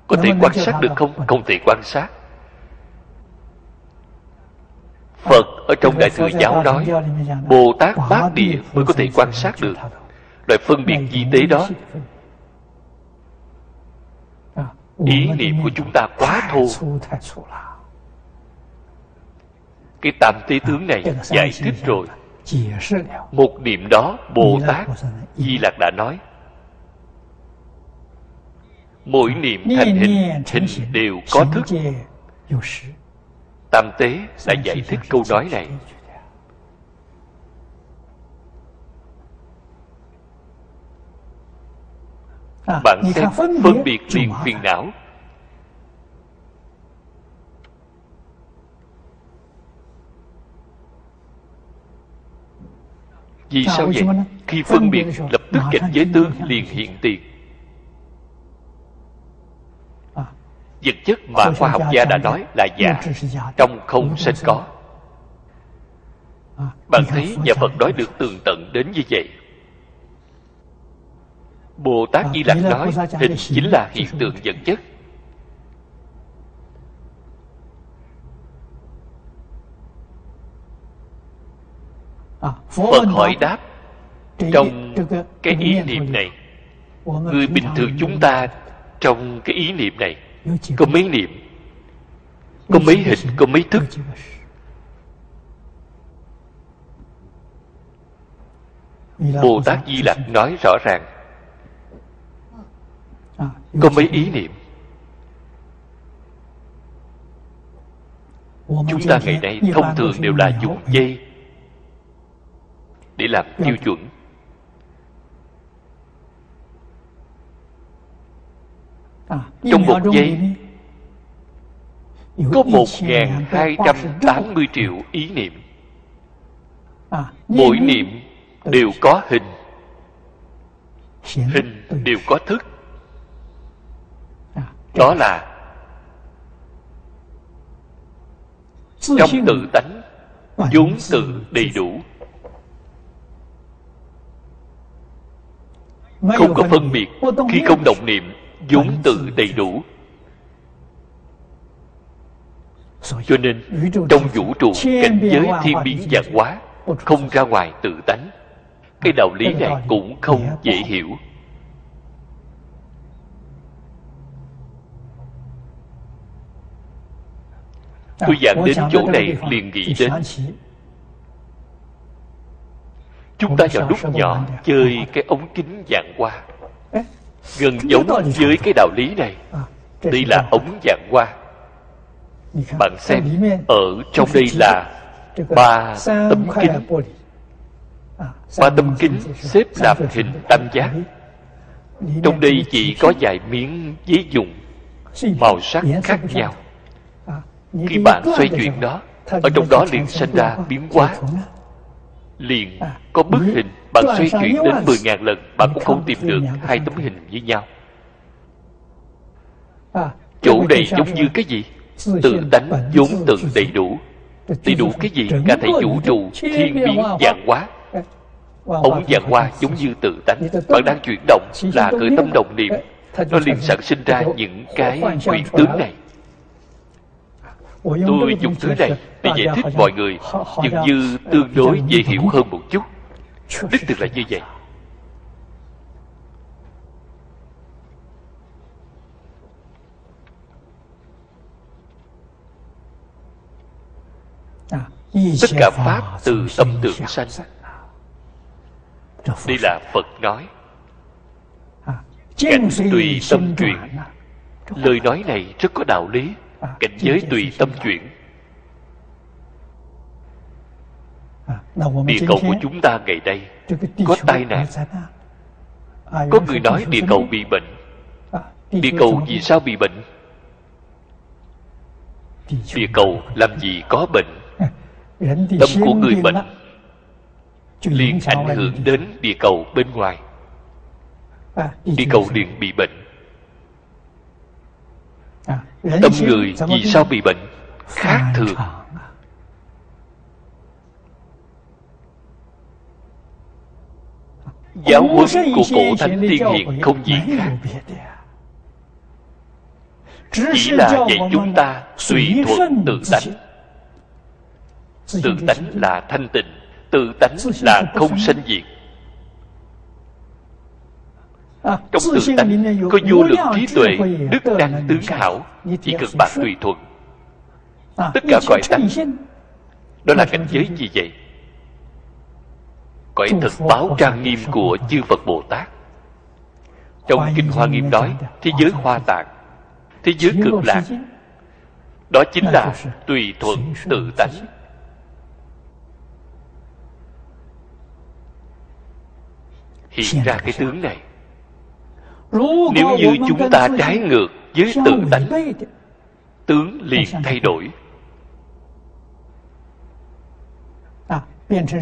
Có thể quan sát được không? Không thể quan sát. Phật ở trong Đại Thừa Giáo nói Bồ Tát Bát Địa mới có thể quan sát được Loại phân biệt di tế đó. Ý niệm của chúng ta quá thô. cái tam tế tướng này giải thích rồi một niệm đó bồ tát di lặc đã nói. Mỗi niệm thành hình hình đều có thức. tam tế đã giải thích câu nói này. bạn xem phân biệt liền phiền não Vì sao vậy? Khi phân biệt lập tức cảnh giới tướng liền hiện tiền. À, Vật chất mà khoa học gia đã nói là giả Trong không sanh có. à, Bạn thấy nhà Phật nói được tường tận đến như vậy. Bồ Tát à, Di Lặc nói Hình chính là hiện tượng vật chất Phật hỏi đáp Trong cái ý niệm này Người bình thường chúng ta Trong cái ý niệm này Có mấy niệm? Có mấy hình, có mấy thức? Bồ Tát Di Lặc nói rõ ràng. Có mấy ý niệm? Chúng ta ngày nay thông thường đều là dùng dây để làm tiêu chuẩn. Trong một giây có một hai trăm tám mươi triệu ý niệm. Mỗi niệm đều có hình. Hình đều có thức. Đó là trong tự tánh vốn tự đầy đủ không có phân biệt khi không động niệm vốn tự đầy đủ. Cho nên trong vũ trụ cảnh giới thiên biến vạn hóa không ra ngoài tự tánh. Cái đạo lý này cũng không dễ hiểu. Tôi giảng đến chỗ này liền nghĩ đến chúng ta vào lúc nhỏ chơi cái ống kính dạng hoa. Gần giống với cái đạo lý này. À, đây là ống dạng hoa. Bạn xem ở trong đây là ba tấm kính. à, ba tấm kính xếp làm hình tam giác. Trong đây chỉ có vài miếng giấy dùng. Màu sắc khác nhau. À, khi bạn xoay chuyển đó ở trong đó liền sinh ra biến hóa liền à, có bức hình bạn xoay chuyển đến 10.000 lần bạn cũng không tìm được hai tấm hình với nhau. À, chỗ này giống như cái gì? Tự tánh vốn tự đầy đủ. Đầy đủ cái gì? Cả thầy vũ trụ thiên biến vạn hóa. Ống vạn hoa giống như tự tánh bạn đang chuyển động là khởi tâm đồng niệm. Nó liền sản sinh ra những cái quyền tướng này tôi dùng thứ này để giải thích mọi người. Dường như tương đối dễ hiểu hơn một chút. Đích thực là như vậy. Tất cả pháp từ tâm tưởng sanh. đây là phật nói. Cảnh tùy tâm chuyển lời nói này rất có đạo lý cảnh giới tùy tâm chuyển. Địa cầu của chúng ta ngày nay có tai nạn. Có người nói địa cầu bị bệnh. Địa cầu vì sao bị bệnh? Địa cầu làm gì có bệnh? Tâm của người bệnh liền ảnh hưởng đến địa cầu bên ngoài. Địa cầu liền bị bệnh tâm người vì sao bị bệnh khác thường? giáo huấn của cổ thánh tiên hiền không gì khác chỉ là dạy chúng ta tùy thuận tự tánh. tự tánh là thanh tịnh tự tánh là không sanh diệt trong tự tánh có vô lượng trí tuệ đức năng tướng hảo chỉ cần bạn tùy thuận. Tất cả cõi tánh đó là cảnh giới gì vậy. Cõi thật báo trang nghiêm của chư phật bồ tát. Trong kinh hoa nghiêm nói thế giới hoa tạng thế giới cực lạc. Đó chính là tùy thuận tự tánh. Hiện ra cái tướng này nếu như chúng ta trái ngược với tự tánh tướng liền thay đổi.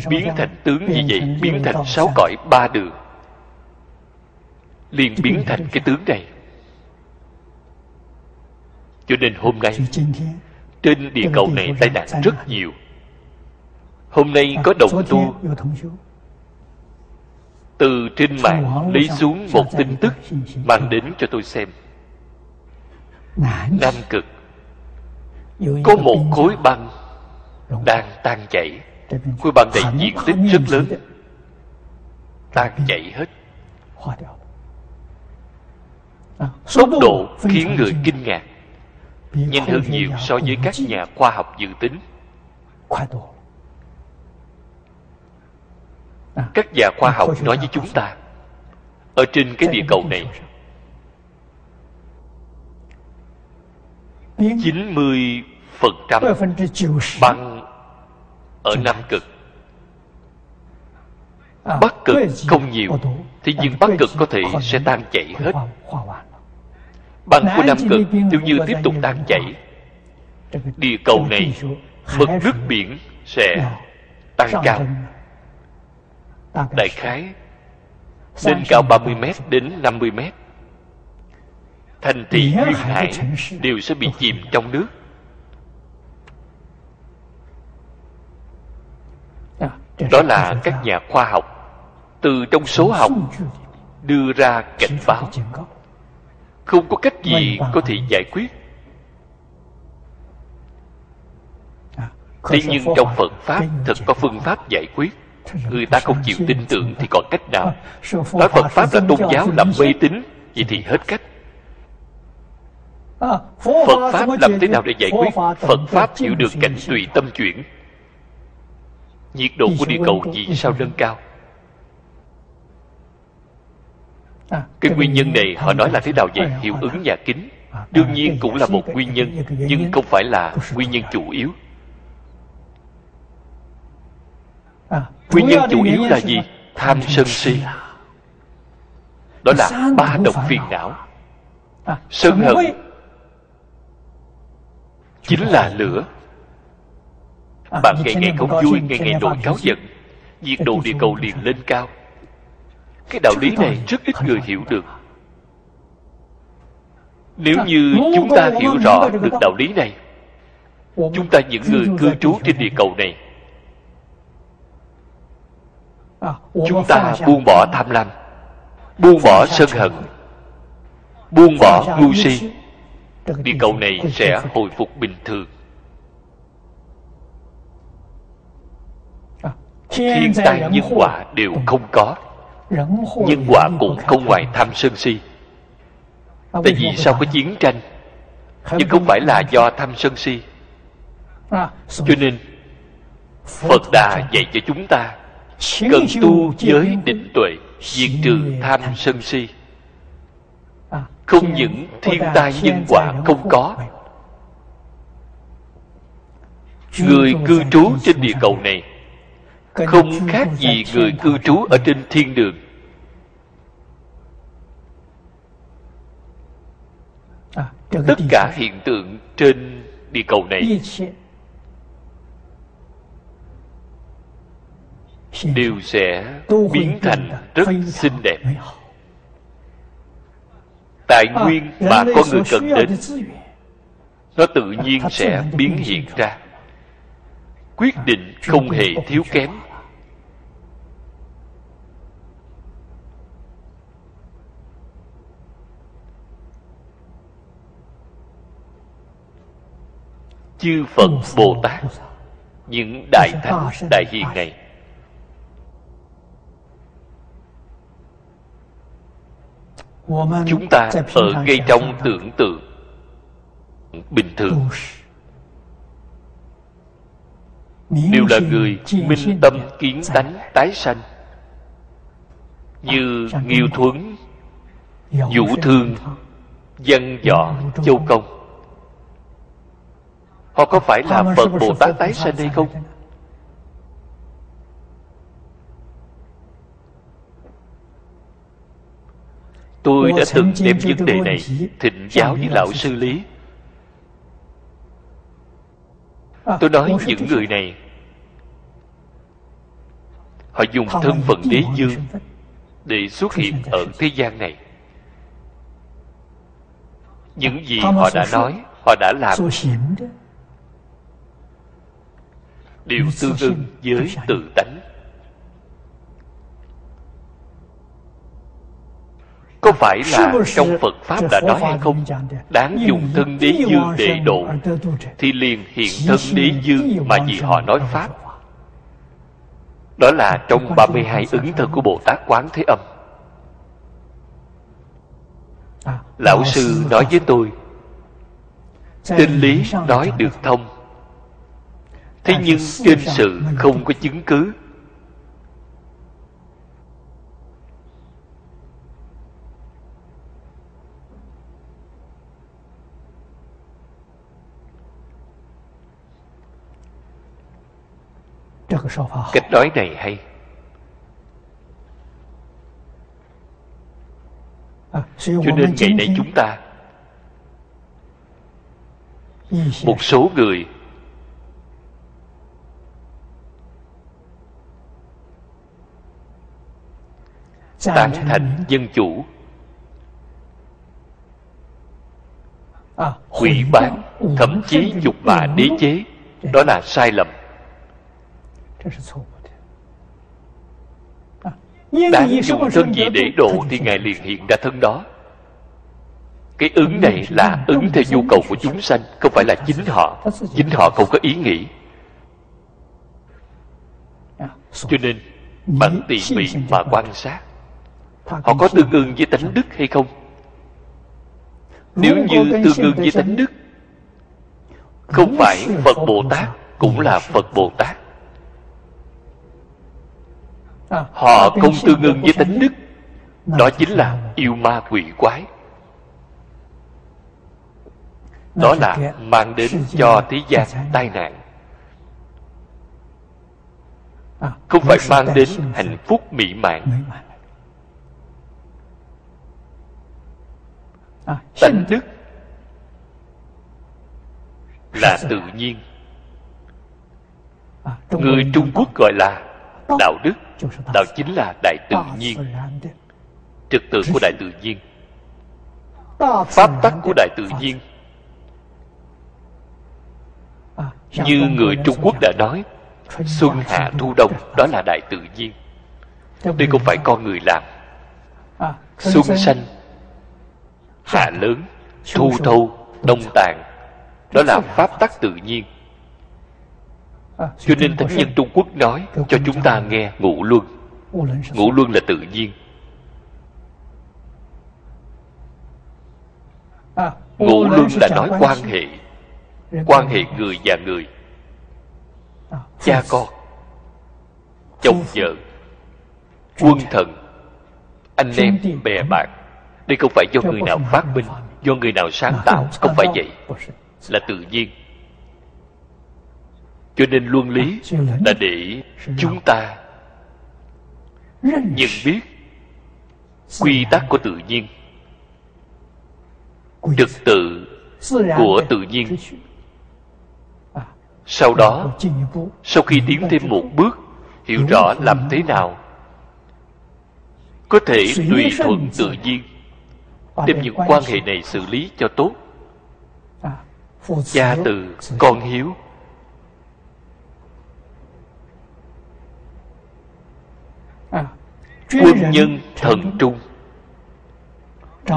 Biến thành tướng gì vậy biến thành sáu cõi ba đường. Liền biến thành cái tướng này. Cho nên hôm nay trên địa cầu này tai nạn rất nhiều. Hôm nay có đồng tu từ trên mạng lấy xuống một tin tức mang đến cho tôi xem. Nam cực có một khối băng đang tan chảy. Khối băng này diện tích rất lớn. tan chảy hết. Tốc độ khiến người kinh ngạc. Nhanh hơn nhiều so với các nhà khoa học dự tính các nhà khoa học nói với chúng ta ở trên cái địa cầu này 90 phần trăm băng ở Nam Cực. Bắc Cực không nhiều Thế nhưng Bắc Cực có thể sẽ tan chảy hết. Băng của Nam Cực nếu như tiếp tục tan chảy. Địa cầu này Mực nước biển sẽ tăng cao Đại khái Lên cao 30 mét đến 50 mét. Thành thị duyên hải Đều sẽ bị chìm trong nước. Đó là các nhà khoa học. Từ trong số học Đưa ra cảnh báo. Không có cách gì có thể giải quyết. Thế nhưng trong Phật Pháp Thật có phương pháp giải quyết Người ta không chịu tin tưởng thì còn cách nào? Nói Phật Pháp là tôn giáo là mê tín, Vậy thì hết cách. Phật Pháp làm thế nào để giải quyết? Phật Pháp chịu được cảnh tùy tâm chuyển. Nhiệt độ của địa cầu vì sao nâng cao? Cái nguyên nhân này, họ nói là thế nào vậy? Hiệu ứng nhà kính. Đương nhiên cũng là một nguyên nhân, nhưng không phải là nguyên nhân chủ yếu. Nguyên nhân chủ yếu là gì? tham sân si. đó là ba độc phiền não. Sân hận chính là lửa. Bạn ngày ngày không vui ngày ngày nổi cáo giận. nhiệt độ địa cầu liền lên cao. Cái đạo lý này rất ít người hiểu được. Nếu như chúng ta hiểu rõ được đạo lý này chúng ta những người cư trú trên địa cầu này chúng ta buông bỏ tham lam buông bỏ sân hận buông bỏ ngu si. địa cầu này sẽ hồi phục bình thường. Thiên tai nhân quả đều không có. nhân quả cũng không ngoài tham sân si. Tại vì sao có chiến tranh? Nhưng không phải là do tham sân si. Cho nên phật đà dạy cho chúng ta cần tu giới định tuệ diệt trừ tham sân si. Không những thiên tai nhân quả không có. Người cư trú trên địa cầu này không khác gì người cư trú ở trên thiên đường. Tất cả hiện tượng trên địa cầu này đều sẽ biến thành rất xinh đẹp. tài nguyên mà con người cần đến nó tự nhiên sẽ biến hiện ra. Quyết định không hề thiếu kém. chư phật bồ tát những đại thánh đại hiền này chúng ta ở ngay trong tưởng tượng bình thường. Đều là người minh tâm kiến tánh tái sanh. Như nghiêu thuấn vũ thương văn võ châu công. Họ có phải là phật bồ tát tái sanh hay không tôi đã từng đem vấn đề này thịnh giáo với lão sư lý. Tôi nói những người này. Họ dùng thân phận đế dương để xuất hiện ở thế gian này. Những gì họ đã nói họ đã làm. đều tương ưng với tự tánh có phải là trong phật pháp đã nói hay không? Đáng dùng thân đế dương để độ thì liền hiện thân đế dương mà vì họ nói pháp. Đó là trong 32 ứng thân của Bồ Tát Quán Thế Âm. Lão sư nói với tôi Tinh lý nói được thông. Thế nhưng trên sự không có chứng cứ cách nói này hay. Cho nên ngày nay chúng ta một số người tán thành dân chủ hủy bán thậm chí nhục mạ đế chế. Đó là sai lầm đáng dùng thân gì để độ thì ngài liền hiện ra thân đó. Cái ứng này là ứng theo nhu cầu của chúng sanh không phải là chính họ. chính họ không có ý nghĩ cho nên bạn tỉ mỉ mà quan sát họ có tương ưng với tánh đức hay không? Nếu như tương ưng với tánh đức không phải phật bồ tát cũng là phật bồ tát họ không tương ưng với tánh đức. Đó chính là yêu ma quỷ quái. Đó là mang đến cho thế gian tai nạn. Không phải mang đến hạnh phúc mỹ mãn. tánh đức là tự nhiên. Người trung quốc gọi là đạo đức đạo chính là đại tự nhiên. trật tự của đại tự nhiên. pháp tắc của đại tự nhiên. Như người trung quốc đã nói xuân hạ thu đông đó là đại tự nhiên. Đây không phải con người làm. Xuân xanh hạ lớn thu thâu đông tàn đó là pháp tắc tự nhiên cho nên thánh nhân trung quốc nói cho chúng ta nghe ngũ luân. Ngũ luân là tự nhiên. Ngũ luân là nói quan hệ. Quan hệ người và người. Cha con. Chồng vợ. Quân thần. Anh em bè bạn. Đây không phải do người nào phát minh do người nào sáng tạo. không phải vậy. là tự nhiên cho nên luân lý là để chúng ta nhận biết quy tắc của tự nhiên trật tự của tự nhiên. sau đó sau khi tiến thêm một bước hiểu rõ làm thế nào có thể tùy thuận tự nhiên. Đem những quan hệ này xử lý cho tốt. Cha từ con hiếu quân nhân thần trung.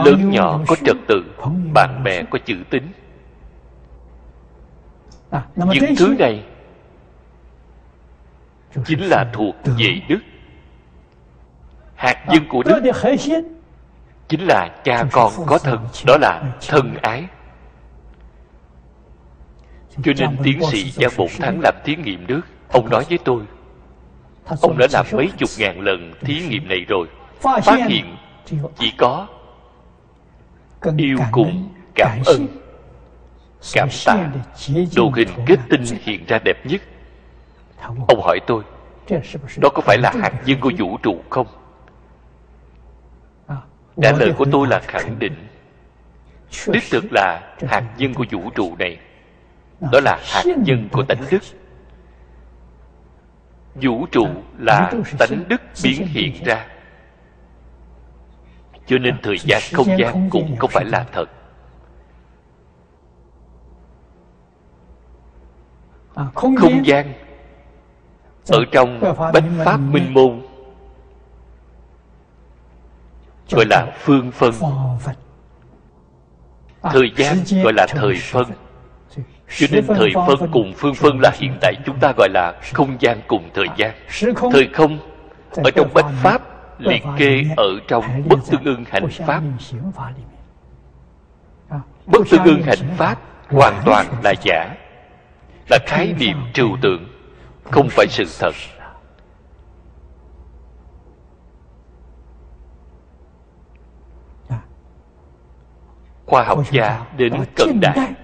Lớn nhỏ có trật tự bạn bè có chữ tính những thứ này chính là thuộc về đức. Hạt nhân của đức chính là cha con có thân đó là thân ái. Cho nên tiến sĩ Giang Bổn Thắng làm thí nghiệm nước Ông nói với tôi Ông đã làm mấy chục ngàn lần thí nghiệm này rồi. Phát hiện chỉ có Yêu cùng cảm ơn Cảm tạ Đồ hình kết tinh hiện ra đẹp nhất. Ông hỏi tôi Đó có phải là hạt nhân của vũ trụ không? Trả lời của tôi là khẳng định. Đích thực là hạt nhân của vũ trụ này. Đó là hạt nhân của tánh đức Vũ trụ là tánh đức biến hiện ra. Cho nên thời gian không gian cũng không phải là thật. Không gian Ở trong Bách Pháp Minh Môn. Gọi là phương phân. thời gian gọi là thời phân cho nên thời phân cùng phương phân là hiện tại chúng ta gọi là không gian cùng thời gian. Thời không ở trong bách pháp liệt kê ở trong bất tương ưng hành pháp. Bất tương ưng hành pháp hoàn toàn là giả là khái niệm trừu tượng không phải sự thật. Khoa học gia đến cận đại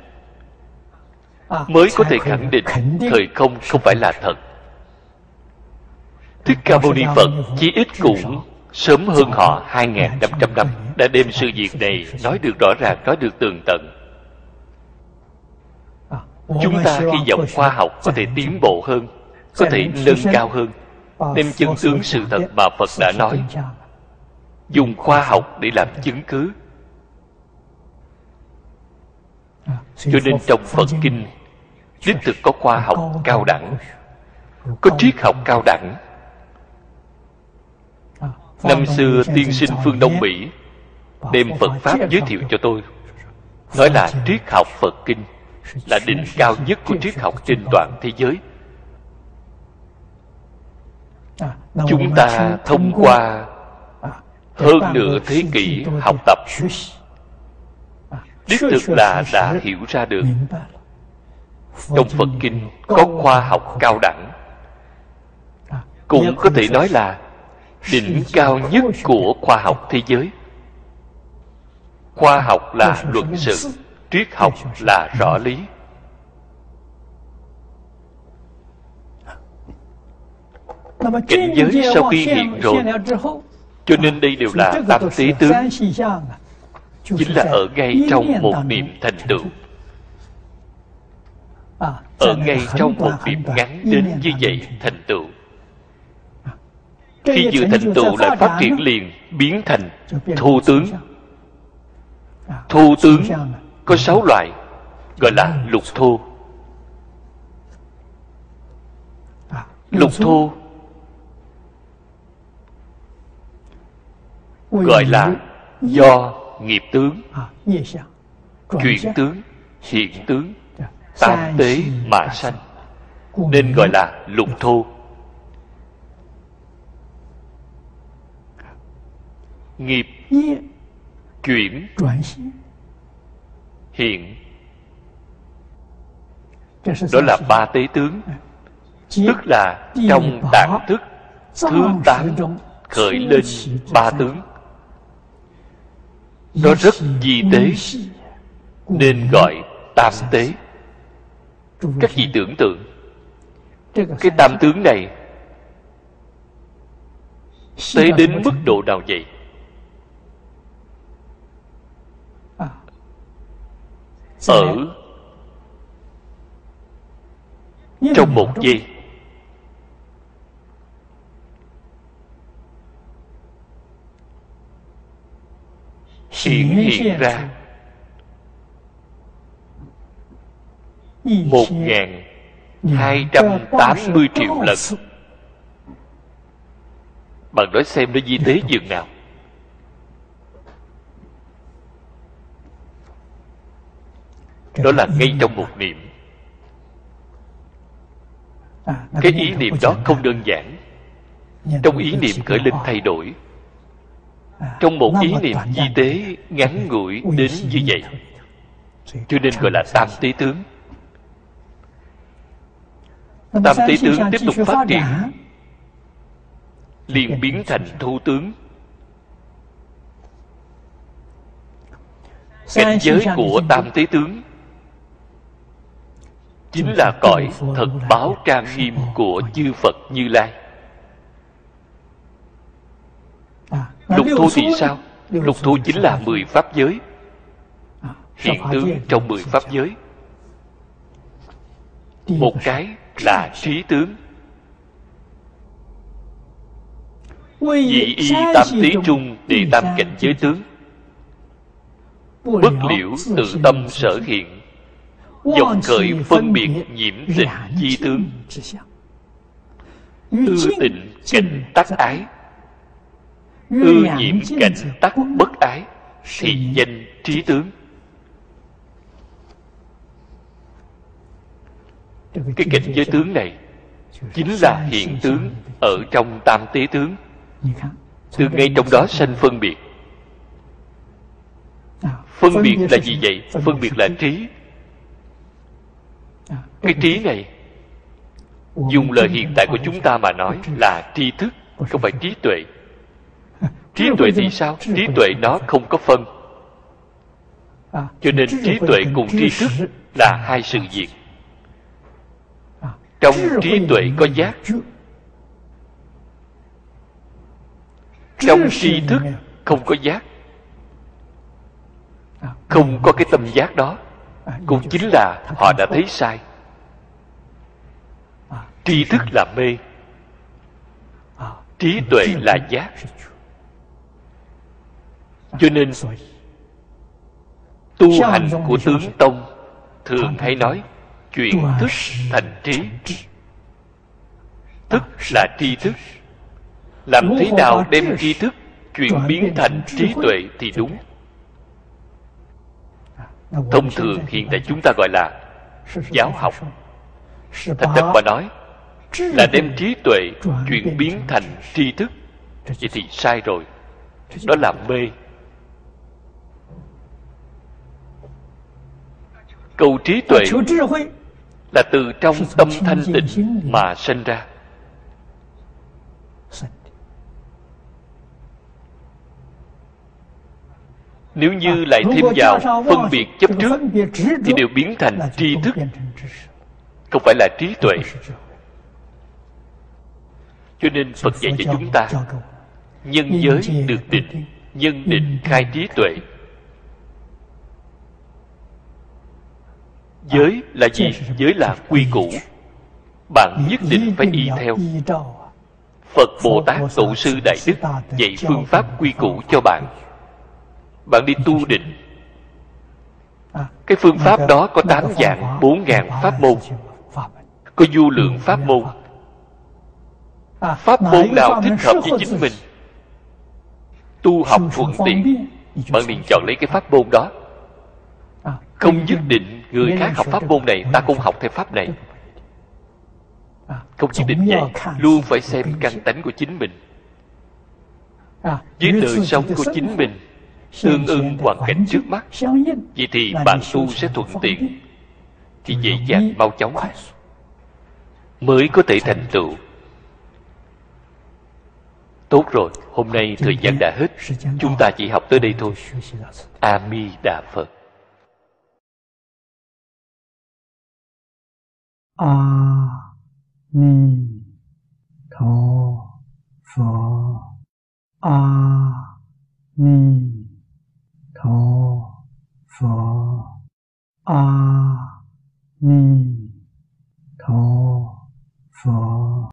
mới có thể khẳng định thời không không phải là thật. Thích Ca Mâu Ni Phật chí ít cũng sớm hơn họ 2.500 năm đã đem sự việc này nói được rõ ràng, nói được tường tận. Chúng ta hy vọng khoa học có thể tiến bộ hơn, có thể nâng cao hơn, đem chân tướng sự thật mà Phật đã nói, dùng khoa học để làm chứng cứ cho nên trong phật kinh đích thực có khoa học cao đẳng. Có triết học cao đẳng. Năm xưa tiên sinh phương đông mỹ đem phật pháp giới thiệu cho tôi. Nói là triết học phật kinh là đỉnh cao nhất của triết học trên toàn thế giới. Chúng ta thông qua hơn nửa thế kỷ học tập đích thực là đã hiểu ra được. Trong phật kinh có khoa học cao đẳng. Cũng có thể nói là đỉnh cao nhất của khoa học thế giới. Khoa học là luận sự triết học là rõ lý. Cảnh giới sau khi hiện rồi. cho nên đây đều là tam tế tướng chính là ở ngay trong một niệm thành tựu. Ở ngay trong một niệm ngắn đến như vậy thành tựu. Khi vừa thành tựu lại phát triển liền biến thành thu tướng. thu tướng có sáu loại gọi là lục thu lục thu gọi là do nghiệp tướng. Chuyển tướng hiện tướng tam tế mà sanh. nên gọi là lục thô. Nghiệp chuyển hiện. Đó là ba tế tướng. Tức là trong tạng thức thứ tám khởi lên ba tướng nó rất di tế. nên gọi tam tế. Các vị tưởng tượng. Cái tam tướng này tế đến mức độ nào vậy? Ở trong một giây hiện hiện ra một ngàn hai trăm tám mươi triệu lần. bạn nói xem nó di tế dường nào. Đó là ngay trong một niệm. Cái ý niệm đó không đơn giản. trong ý niệm khởi lên thay đổi trong một ý niệm di tế ngắn ngủi đến như vậy cho nên gọi là tam tế tướng. Tam tế tướng tiếp tục phát triển. Liền biến thành thu tướng. Cảnh giới của tam tế tướng chính là cõi thật báo trang nghiêm của chư phật như lai lục thu thì sao? lục thu chính là mười pháp giới. Hiện tướng trong mười pháp giới. Một cái là trí tướng. Dị y tam tí trung đệ tam cảnh giới tướng. Bất liễu tự tâm sở hiện. Dòng khởi phân biệt nhiễm tình chi tướng. ư tình cảnh tắc ái ư nhiễm cảnh tắc bất ái thì danh trí tướng. Cái cảnh giới tướng này chính là hiện tướng ở trong tam tế tướng. Từ ngay trong đó sanh phân biệt. Phân biệt là gì vậy? phân biệt là trí. Cái trí này dùng lời hiện tại của chúng ta mà nói là tri thức không phải trí tuệ trí tuệ thì sao? Trí tuệ nó không có phân. Cho nên trí tuệ cùng tri thức là hai sự việc. Trong trí tuệ có giác. trong tri thức không có giác. Không có cái tâm giác đó. Cũng chính là họ đã thấy sai. Tri thức là mê. Trí tuệ là giác cho nên tu hành của tướng tông thường hay nói chuyển thức thành trí. thức là tri thức. làm thế nào đem tri thức chuyển biến thành trí tuệ thì đúng. Thông thường hiện tại chúng ta gọi là giáo học. Thành thật mà nói là đem trí tuệ chuyển biến thành tri thức. Vậy thì sai rồi. Đó là mê cầu trí tuệ là từ trong tâm thanh tịnh mà sinh ra. Nếu như lại thêm vào phân biệt chấp trước thì đều biến thành tri thức. không phải là trí tuệ. Cho nên phật dạy cho chúng ta nhân giới được định nhân định khai trí tuệ giới là gì? Giới là quy củ. bạn nhất định phải y theo. phật bồ tát tổ sư đại đức dạy phương pháp quy củ cho bạn. Bạn đi tu định. Cái phương pháp đó có tám dạng bốn ngàn pháp môn. có du lượng pháp môn. Pháp môn nào thích hợp với chính mình? Tu học thuận tiện. bạn liền chọn lấy cái pháp môn đó không nhất định người khác học pháp môn này ta cũng học theo pháp này. không nhất định vậy luôn phải xem căn tánh của chính mình. Với đời sống của chính mình tương ưng hoàn cảnh trước mắt. Vậy thì bạn tu sẽ thuận tiện thì dễ dàng mau chóng mới có thể thành tựu. Tốt rồi hôm nay thời gian đã hết. chúng ta chỉ học tới đây thôi. A di đà phật a ni tho phở a ni tho phở a ni tho